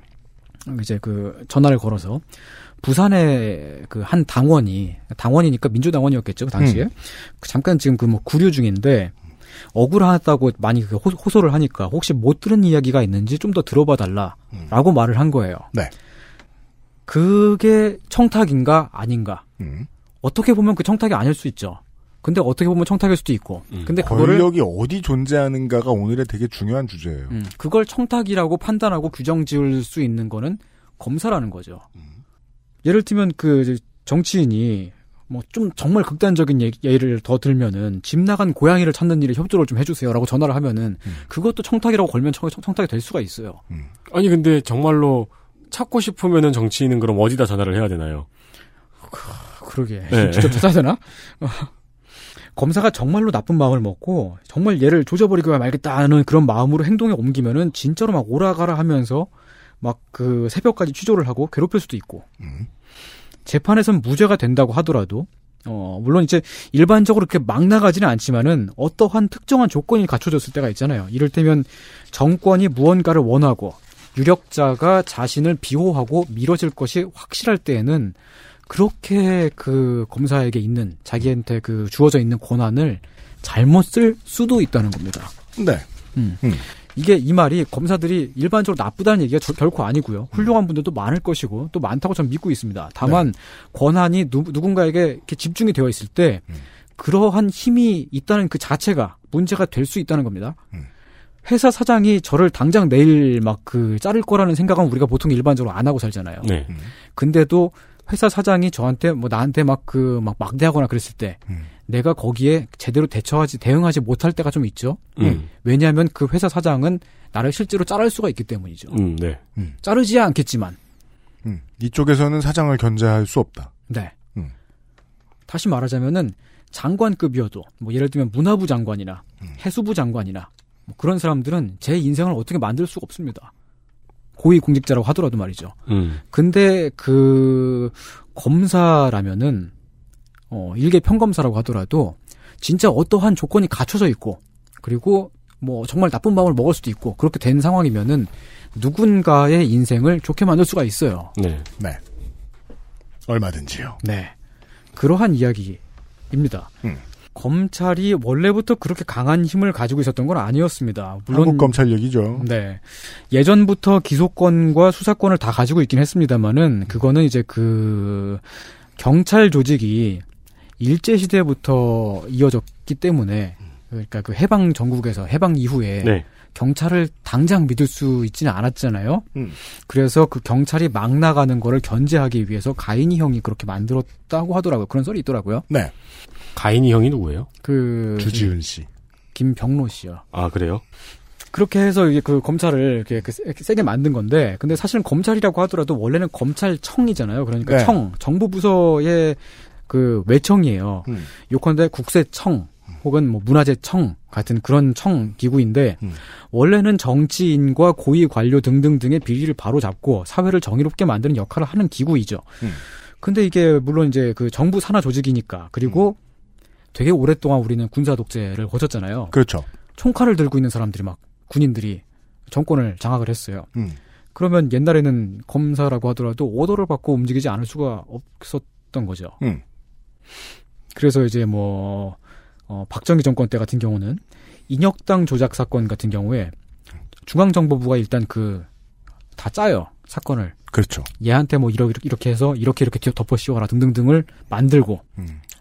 이제 그 전화를 걸어서 부산의 그 한 당원이 당원이니까 민주당원이었겠죠 그 당시에 음. 그 잠깐 지금 그 뭐 구류 중인데 억울하다고 많이 그 호- 호소를 하니까 혹시 못 들은 이야기가 있는지 좀 더 들어봐 달라라고 말을 한 거예요. 음. 네. 그게 청탁인가 아닌가? 음. 어떻게 보면 그 청탁이 아닐 수 있죠. 근데 어떻게 보면 청탁일 수도 있고. 음. 근데 그거를 권력이 어디 존재하는가가 오늘의 되게 중요한 주제예요. 음, 그걸 청탁이라고 판단하고 규정 지을 수 있는 거는 검사라는 거죠. 예를 들면 그 정치인이 뭐 좀 정말 극단적인 예- 예를 더 들면은 집 나간 고양이를 찾는 일에 협조를 좀 해주세요라고 전화를 하면은 그것도 청탁이라고 걸면 청, 청탁이 될 수가 있어요. 아니 근데 정말로 찾고 싶으면은 정치인은 그럼 어디다 전화를 해야 되나요? 그 러게 네. 직접 찾아야 되나? 검사가 정말로 나쁜 마음을 먹고 정말 얘를 조져버리고 말겠다는 그런 마음으로 행동에 옮기면은 진짜로 막 오라가라 하면서 막 그 새벽까지 취조를 하고 괴롭힐 수도 있고 재판에선 무죄가 된다고 하더라도 어 물론 이제 일반적으로 그렇게 막 나가지는 않지만은 어떠한 특정한 조건이 갖춰졌을 때가 있잖아요. 이를테면 정권이 무언가를 원하고 유력자가 자신을 비호하고 미뤄질 것이 확실할 때에는 그렇게 그 검사에게 있는 자기한테 그 주어져 있는 권한을 잘못 쓸 수도 있다는 겁니다. 네. 음. 이게 이 말이 검사들이 일반적으로 나쁘다는 얘기가 저- 결코 아니고요. 훌륭한 분들도 많을 것이고 또 많다고 저는 믿고 있습니다. 다만 권한이 누, 누군가에게 이렇게 집중이 되어 있을 때 그러한 힘이 있다는 그 자체가 문제가 될 수 있다는 겁니다. 회사 사장이 저를 당장 내일 막 그 자를 거라는 생각은 우리가 보통 일반적으로 안 하고 살잖아요. 네. 근데도 회사 사장이 저한테 뭐 나한테 막 그 막 막대하거나 그랬을 때 내가 거기에 제대로 대처하지 대응하지 못할 때가 좀 있죠. 음. 왜냐하면 그 회사 사장은 나를 실제로 자를 수가 있기 때문이죠. 음, 네. 자르지 않겠지만. 음. 이쪽에서는 사장을 견제할 수 없다. 네. 음. 다시 말하자면은 장관급이어도 뭐 예를 들면 문화부 장관이나 해수부 장관이나 뭐 그런 사람들은 제 인생을 어떻게 만들 수가 없습니다. 고위 공직자라고 하더라도 말이죠. 음. 근데 그 검사라면은 어 일개 평검사라고 하더라도 진짜 어떠한 조건이 갖춰져 있고 그리고 뭐 정말 나쁜 마음을 먹을 수도 있고 그렇게 된 상황이면은 누군가의 인생을 좋게 만들 수가 있어요. 네. 네. 얼마든지요. 네. 그러한 이야기입니다. 음. 검찰이 원래부터 그렇게 강한 힘을 가지고 있었던 건 아니었습니다. 물론 한국 검찰 얘기죠. 네. 예전부터 기소권과 수사권을 다 가지고 있긴 했습니다만은 그거는 이제 그 경찰 조직이 일제 시대부터 이어졌기 때문에 그러니까 그 해방 전국에서 해방 이후에 네. 경찰을 당장 믿을 수 있지는 않았잖아요. 음. 그래서 그 경찰이 막 나가는 거를 견제하기 위해서 가인이 형이 그렇게 만들었다고 하더라고요. 그런 썰이 있더라고요. 네. 가인이 형이 누구예요? 그 주지은 씨. 김병로 씨요. 아, 그래요? 그렇게 해서 이게 그 검찰을 이렇게 그 세- 세게 만든 건데, 근데 사실은 검찰이라고 하더라도 원래는 검찰청이잖아요. 그러니까 네. 청, 정부 부서의 그 외청이에요. 음. 요컨대 국세청 혹은 뭐 문화재청 같은 그런 청 기구인데 음. 원래는 정치인과 고위 관료 등등 등의 비리를 바로 잡고 사회를 정의롭게 만드는 역할을 하는 기구이죠. 음. 근데 이게 물론 이제 그 정부 산하 조직이니까 그리고 되게 오랫동안 우리는 군사 독재를 거쳤잖아요. 그렇죠. 총칼을 들고 있는 사람들이 막 군인들이 정권을 장악을 했어요. 음. 그러면 옛날에는 검사라고 하더라도 오더를 받고 움직이지 않을 수가 없었던 거죠. 음. 그래서 이제 뭐 어, 박정희 정권 때 같은 경우는 인혁당 조작 사건 같은 경우에 중앙정보부가 일단 그 다 짜요 사건을 그렇죠. 얘한테 뭐 이렇게 이렇게 해서 이렇게 이렇게 덮어 씌워라 등등등을 만들고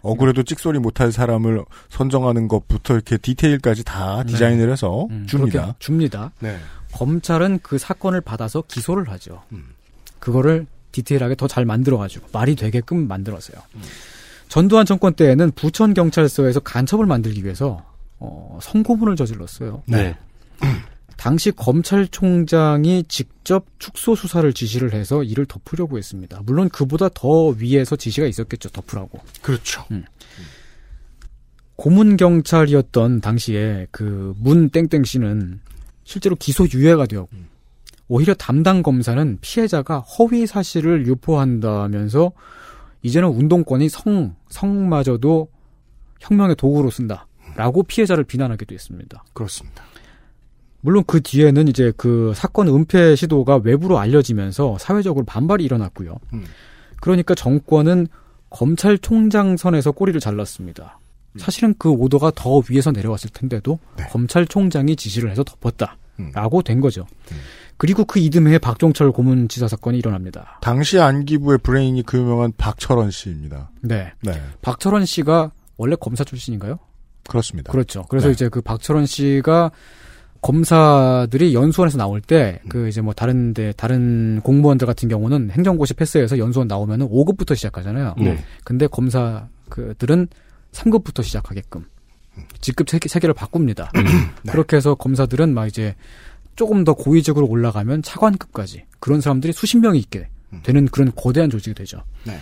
억울해도 찍소리 못할 사람을 선정하는 것부터 이렇게 디테일까지 다 디자인을 해서 음, 줍니다. 줍니다. 네. 검찰은 그 사건을 받아서 기소를 하죠. 그거를 디테일하게 더 잘 만들어가지고 말이 되게끔 만들었어요. 전두환 정권 때에는 부천 경찰서에서 간첩을 만들기 위해서 어, 성고문을 저질렀어요. 네. 당시 검찰총장이 직접 축소 수사를 지시를 해서 이를 덮으려고 했습니다. 물론 그보다 더 위에서 지시가 있었겠죠. 덮으라고. 그렇죠. 음. 고문 경찰이었던 당시에 그 문 땡땡 씨는 실제로 기소 유예가 되었고 오히려 담당 검사는 피해자가 허위 사실을 유포한다면서 이제는 운동권이 성 성마저도 혁명의 도구로 쓴다라고 피해자를 비난하기도 했습니다. 그렇습니다. 물론 그 뒤에는 이제 그 사건 은폐 시도가 외부로 알려지면서 사회적으로 반발이 일어났고요. 음. 그러니까 정권은 검찰총장 선에서 꼬리를 잘랐습니다. 사실은 그 오더가 더 위에서 내려왔을 텐데도 검찰총장이 지시를 해서 덮었다 라고 된 거죠. 그리고 그 이듬해 박종철 고문치사 사건이 일어납니다. 당시 안기부의 브레인이 그 유명한 박철원 씨입니다. 네. 네. 박철원 씨가 원래 검사 출신인가요? 그렇습니다. 그렇죠. 그래서 네. 이제 그 박철원 씨가 검사들이 연수원에서 나올 때, 음. 그 이제 뭐 다른데, 다른 공무원들 같은 경우는 행정고시 패스해서 연수원 나오면은 5급부터 시작하잖아요. 네. 근데 검사 그들은 3급부터 시작하게끔 직급 세, 개를 바꿉니다. 네. 그렇게 해서 검사들은 막 이제 조금 더 고위직으로 올라가면 차관급까지 그런 사람들이 수십 명이 있게 되는 그런 거대한 조직이 되죠. 네.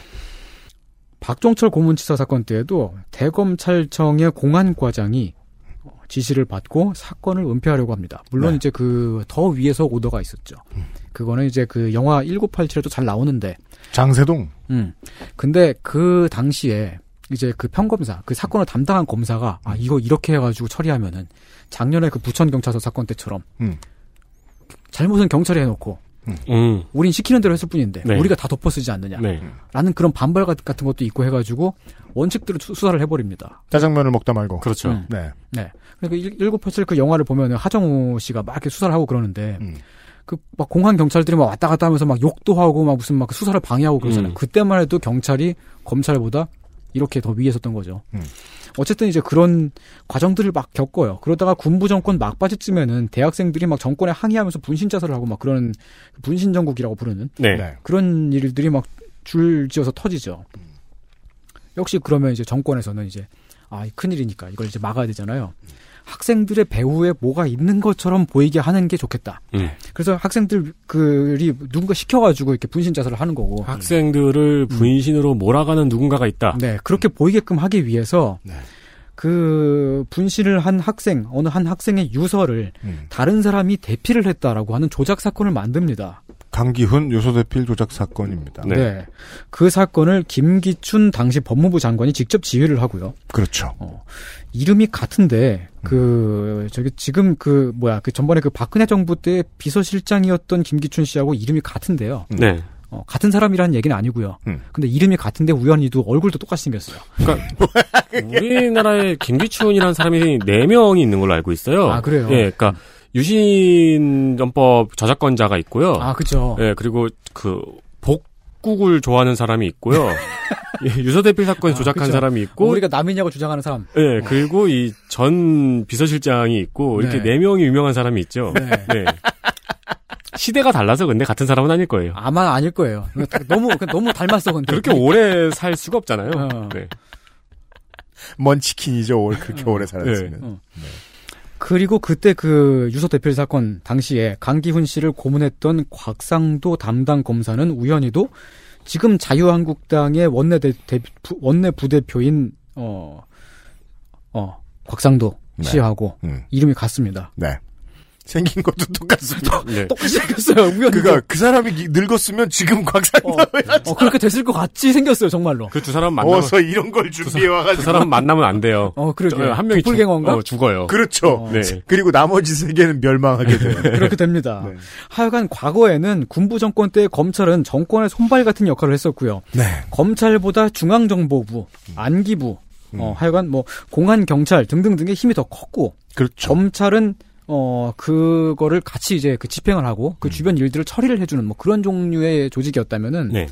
박종철 고문치사 사건 때에도 대검찰청의 공안과장이 지시를 받고 사건을 은폐하려고 합니다. 물론 네. 이제 그 더 위에서 오더가 있었죠. 그거는 이제 그 영화 1987에도 잘 나오는데 장세동. 음. 근데 그 당시에 이제 그 평검사, 그 사건을 담당한 검사가 아 이거 이렇게 해가지고 처리하면은 작년에 그 부천 경찰서 사건 때처럼 음. 잘못은 경찰이 해놓고 음. 우린 시키는 대로 했을 뿐인데 네. 우리가 다 덮어쓰지 않느냐. 네. 라는 그런 반발 같- 같은 것도 있고 해가지고 원칙대로 수- 수사를 해버립니다. 짜장면을 먹다 말고. 그렇죠. 음. 네. 네. 그러니까 1987그 영화를 보면은 하정우 씨가 막 이렇게 수사를 하고 그러는데 음. 그막 공안 경찰들이 막 왔다 갔다 하면서 막 욕도 하고 막 무슨 막 수사를 방해하고 그러잖아요. 음. 그때만 해도 경찰이 검찰보다 이렇게 더 위에 섰던 거죠. 음. 어쨌든 이제 그런 과정들을 막 겪어요. 그러다가 군부 정권 막바지쯤에는 대학생들이 막 정권에 항의하면서 분신 자살을 하고 막 그런 분신 정국이라고 부르는 네. 네. 그런 일들이 막 줄지어서 터지죠. 역시 그러면 이제 정권에서는 이제 아, 이 큰일이니까 이걸 이제 막아야 되잖아요. 학생들의 배후에 뭐가 있는 것처럼 보이게 하는 게 좋겠다. 음. 그래서 학생들이 누군가 시켜가지고 이렇게 분신 자살을 하는 거고. 학생들을 분신으로 몰아가는 누군가가 있다. 네, 그렇게 보이게끔 하기 위해서 네. 그 분신을 한 학생, 어느 한 학생의 유서를 음. 다른 사람이 대피를 했다라고 하는 조작 사건을 만듭니다. 강기훈 요소대필 조작 사건입니다. 네. 그 사건을 김기춘 당시 법무부 장관이 직접 지휘를 하고요. 그렇죠. 어, 이름이 같은데 그 저기 지금 그 뭐야 그 전번에 그 박근혜 정부 때 비서실장이었던 김기춘 씨하고 이름이 같은데요. 네. 어, 같은 사람이라는 얘기는 아니고요. 음. 근데 이름이 같은데 우연히도 얼굴도 똑같이 생겼어요. 그러니까 우리나라에 김기춘이라는 사람이 네 명이 있는 걸로 알고 있어요. 아, 그래요? 예, 그러니까 유신 전법 저작권자가 있고요. 아, 그죠. 예, 그리고 그 복국을 좋아하는 사람이 있고요. 예, 유서대필 사건에 조작한 그죠. 사람이 있고, 우리가 남이냐고 주장하는 사람. 예, 그리고 이 전 비서실장이 있고 이렇게 네. 네 명이 유명한 사람이 있죠. 네. 네. 시대가 달라서 근데 같은 사람은 아닐 거예요. 아마 아닐 거예요. 다- 너무 너무 닮았어 근데. 그렇게 오래 살 수가 없잖아요. 어. 네. 먼 치킨이죠. 올 그렇게 오래 살았으면. 어. 그리고 그때 그 유서 대필 사건 당시에 강기훈 씨를 고문했던 곽상도 담당 검사는 우연히도 지금 자유한국당의 원내 대, 대- 부- 원내 부대표인 어, 어, 곽상도 네. 씨하고 음. 이름이 같습니다. 네. 생긴 것도 똑같습니다. 네. 똑같이 생겼어요. 우연히도. 그가 그 사람이 기- 늙었으면 지금 곽상도에 어, 그렇게 됐을 것 같이 생겼어요, 정말로. 그 두 사람 만나면 어서 이런 걸 준비해 와가지고 두 사람 만나면 안 돼요. 어, 그러게. 저, 한 명이 도플갱어인가? 죽, 어, 죽어요. 그렇죠. 네. 그리고 나머지 세 개는 멸망하게 돼요. 그렇게 됩니다. 네. 하여간 과거에는 군부 정권 때 검찰은 정권의 손발 같은 역할을 했었고요. 네. 검찰보다 중앙정보부, 안기부, 어, 하여간 뭐 공안 경찰 등등등의 힘이 더 컸고 그렇죠. 검찰은 어 그거를 같이 이제 그 집행을 하고 그 주변 일들을 처리를 해주는 뭐 그런 종류의 조직이었다면은 네.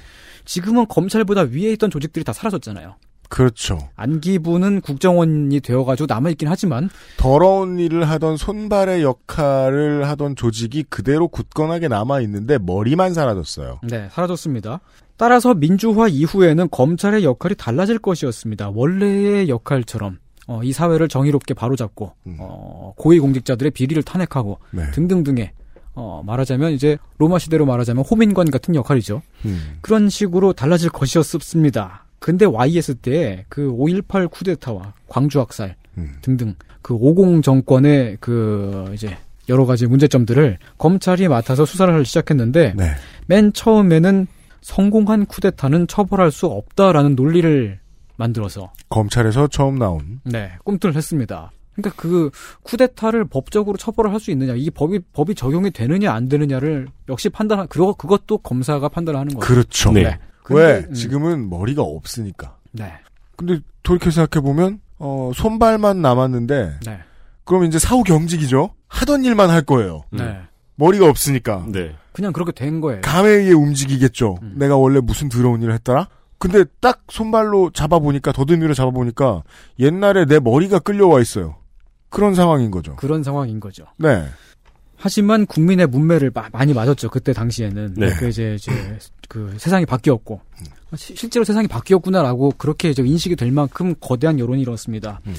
지금은 검찰보다 위에 있던 조직들이 다 사라졌잖아요. 그렇죠. 안기부는 국정원이 되어가지고 남아있긴 하지만 더러운 일을 하던 손발의 역할을 하던 조직이 그대로 굳건하게 남아 있는데 머리만 사라졌어요. 네, 사라졌습니다. 따라서 민주화 이후에는 검찰의 역할이 달라질 것이었습니다. 원래의 역할처럼 어, 이 사회를 정의롭게 바로잡고 어, 고위공직자들의 비리를 탄핵하고 네. 등등등의 어, 말하자면 이제 로마 시대로 말하자면 호민관 같은 역할이죠. 음. 그런 식으로 달라질 것이었습니다. 근데 YS 때 그 5.18 쿠데타와 광주 학살 음. 등등 그 50 정권의 그 이제 여러 가지 문제점들을 검찰이 맡아서 수사를 시작했는데 네. 맨 처음에는 성공한 쿠데타는 처벌할 수 없다라는 논리를 만들어서 검찰에서 처음 나온 네, 꿈틀을 했습니다. 그러니까 그 쿠데타를 법적으로 처벌을 할 수 있느냐, 이 법이 법이 적용이 되느냐 안 되느냐를 역시 판단 그거 그것도 검사가 판단하는 거죠. 그렇죠. 네. 왜 근데, 음, 지금은 머리가 없으니까. 네. 근데 돌이켜 생각해 보면 어, 손발만 남았는데 네. 그럼 이제 사후 경직이죠. 하던 일만 할 거예요. 네. 머리가 없으니까. 네. 그냥 그렇게 된 거예요. 감에 의해 움직이겠죠. 음. 내가 원래 무슨 더러운 일을 했더라? 근데 딱 손발로 잡아보니까 더듬이로 잡아보니까 옛날에 내 머리가 끌려와 있어요. 그런 상황인 거죠. 그런 상황인 거죠. 네. 하지만 국민의 문매를 마- 많이 맞았죠. 그때 당시에는. 네. 그 이제 이제 그 세상이 바뀌었고 시- 실제로 세상이 바뀌었구나라고 그렇게 이제 인식이 될 만큼 거대한 여론이 일었습니다. 음.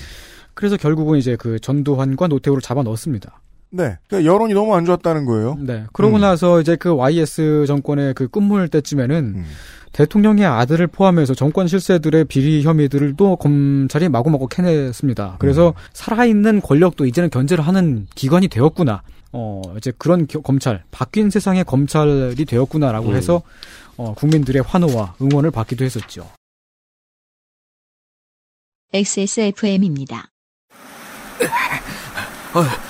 그래서 결국은 이제 그 전두환과 노태우를 잡아 넣었습니다. 네. 그러니까 여론이 너무 안 좋았다는 거예요. 네. 그러고 음. 나서 이제 그 YS 정권의 그 끝물 때쯤에는 음. 대통령의 아들을 포함해서 정권 실세들의 비리 혐의들을 또 검찰이 마구마구 캐냈습니다. 그래서 음. 살아있는 권력도 이제는 견제를 하는 기관이 되었구나. 어, 이제 그런 겨- 검찰, 바뀐 세상의 검찰이 되었구나라고 음. 해서 어, 국민들의 환호와 응원을 받기도 했었죠. XSFM입니다. 아,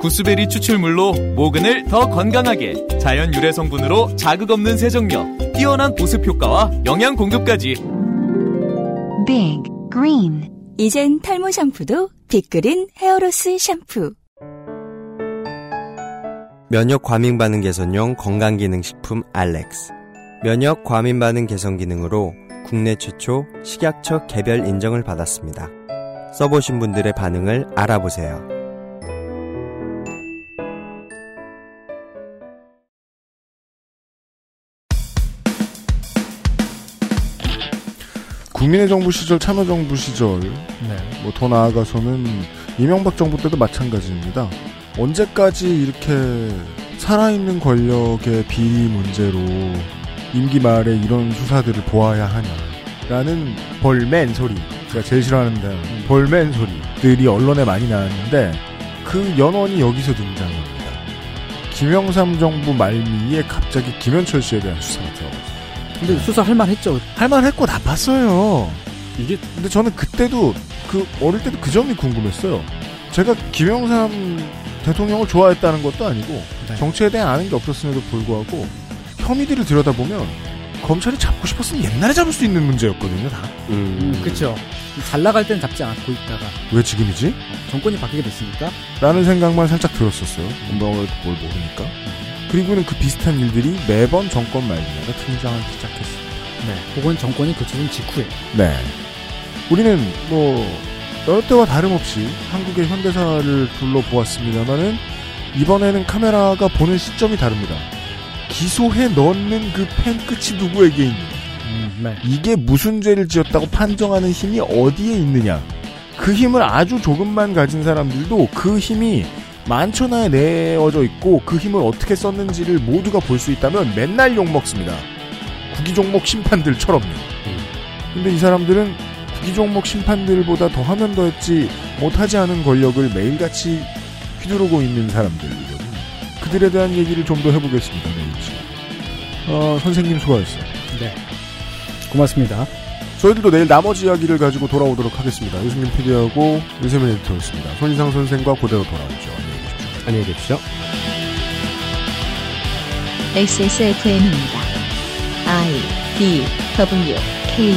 구스베리 추출물로 모근을 더 건강하게 자연 유래 성분으로 자극 없는 세정력 뛰어난 보습 효과와 영양 공급까지 Big Green 이젠 탈모 샴푸도 빅그린 헤어로스 샴푸 면역 과민 반응 개선용 건강 기능 식품 알렉스. 면역 과민 반응 개선 기능으로 국내 최초 식약처 개별 인정을 받았습니다. 써보신 분들의 반응을 알아보세요. 국민의 정부 시절, 참여정부 시절, 네. 뭐 더 나아가서는 이명박 정부 때도 마찬가지입니다. 언제까지 이렇게 살아있는 권력의 비리 문제로 임기 말에 이런 수사들을 보아야 하냐라는 벌맨 소리, 제가 제일 싫어하는데 벌맨 소리들이 언론에 많이 나왔는데 그 연원이 여기서 등장합니다. 김영삼 정부 말미에 갑자기 김현철 씨에 대한 수사가 들어가죠. 근데 수사 할 만했죠. 할만했고 나빴어요. 이게 근데 저는 그때도 그 어릴 때도 그 점이 궁금했어요. 제가 김영삼 대통령을 좋아했다는 것도 아니고 정치에 대해 아는 게 없었음에도 불구하고 혐의들을 들여다보면 검찰이 잡고 싶었으면 옛날에 잡을 수 있는 문제였거든요. 다. 음, 그렇죠. 잘 나갈 땐 잡지 않고 있다가 왜 지금이지? 정권이 바뀌게 됐으니까. 라는 생각만 살짝 들었었어요. 뭘, 뭘 모르니까. 그리고는 그 비슷한 일들이 매번 정권 말기마다 등장하기 시작했습니다. 네. 혹은 정권이 교체된 직후에. 네. 우리는 뭐 여러 때와 다름없이 한국의 현대사를 둘러보았습니다만은 이번에는 카메라가 보는 시점이 다릅니다. 기소해 넣는 그 펜 끝이 누구에게 있는? 네. 이게 무슨 죄를 지었다고 판정하는 힘이 어디에 있느냐? 그 힘을 아주 조금만 가진 사람들도 그 힘이 만천하에 내어져 있고 그 힘을 어떻게 썼는지를 모두가 볼 수 있다면 맨날 욕먹습니다. 구기종목 심판들처럼요. 근데 이 사람들은 구기종목 심판들보다 더 하면 더 했지 못하지 않은 권력을 매일같이 휘두르고 있는 사람들이거든요. 그들에 대한 얘기를 좀 더 해보겠습니다. 내일쯤. 어, 선생님 수고하셨어요. 네. 고맙습니다. 저희들도 내일 나머지 이야기를 가지고 돌아오도록 하겠습니다. 유승민 PD하고 유세민 에디터였습니다. 손희상 선생과 그대로 돌아오죠. 안녕히 계십시오. XSFM입니다. I D W K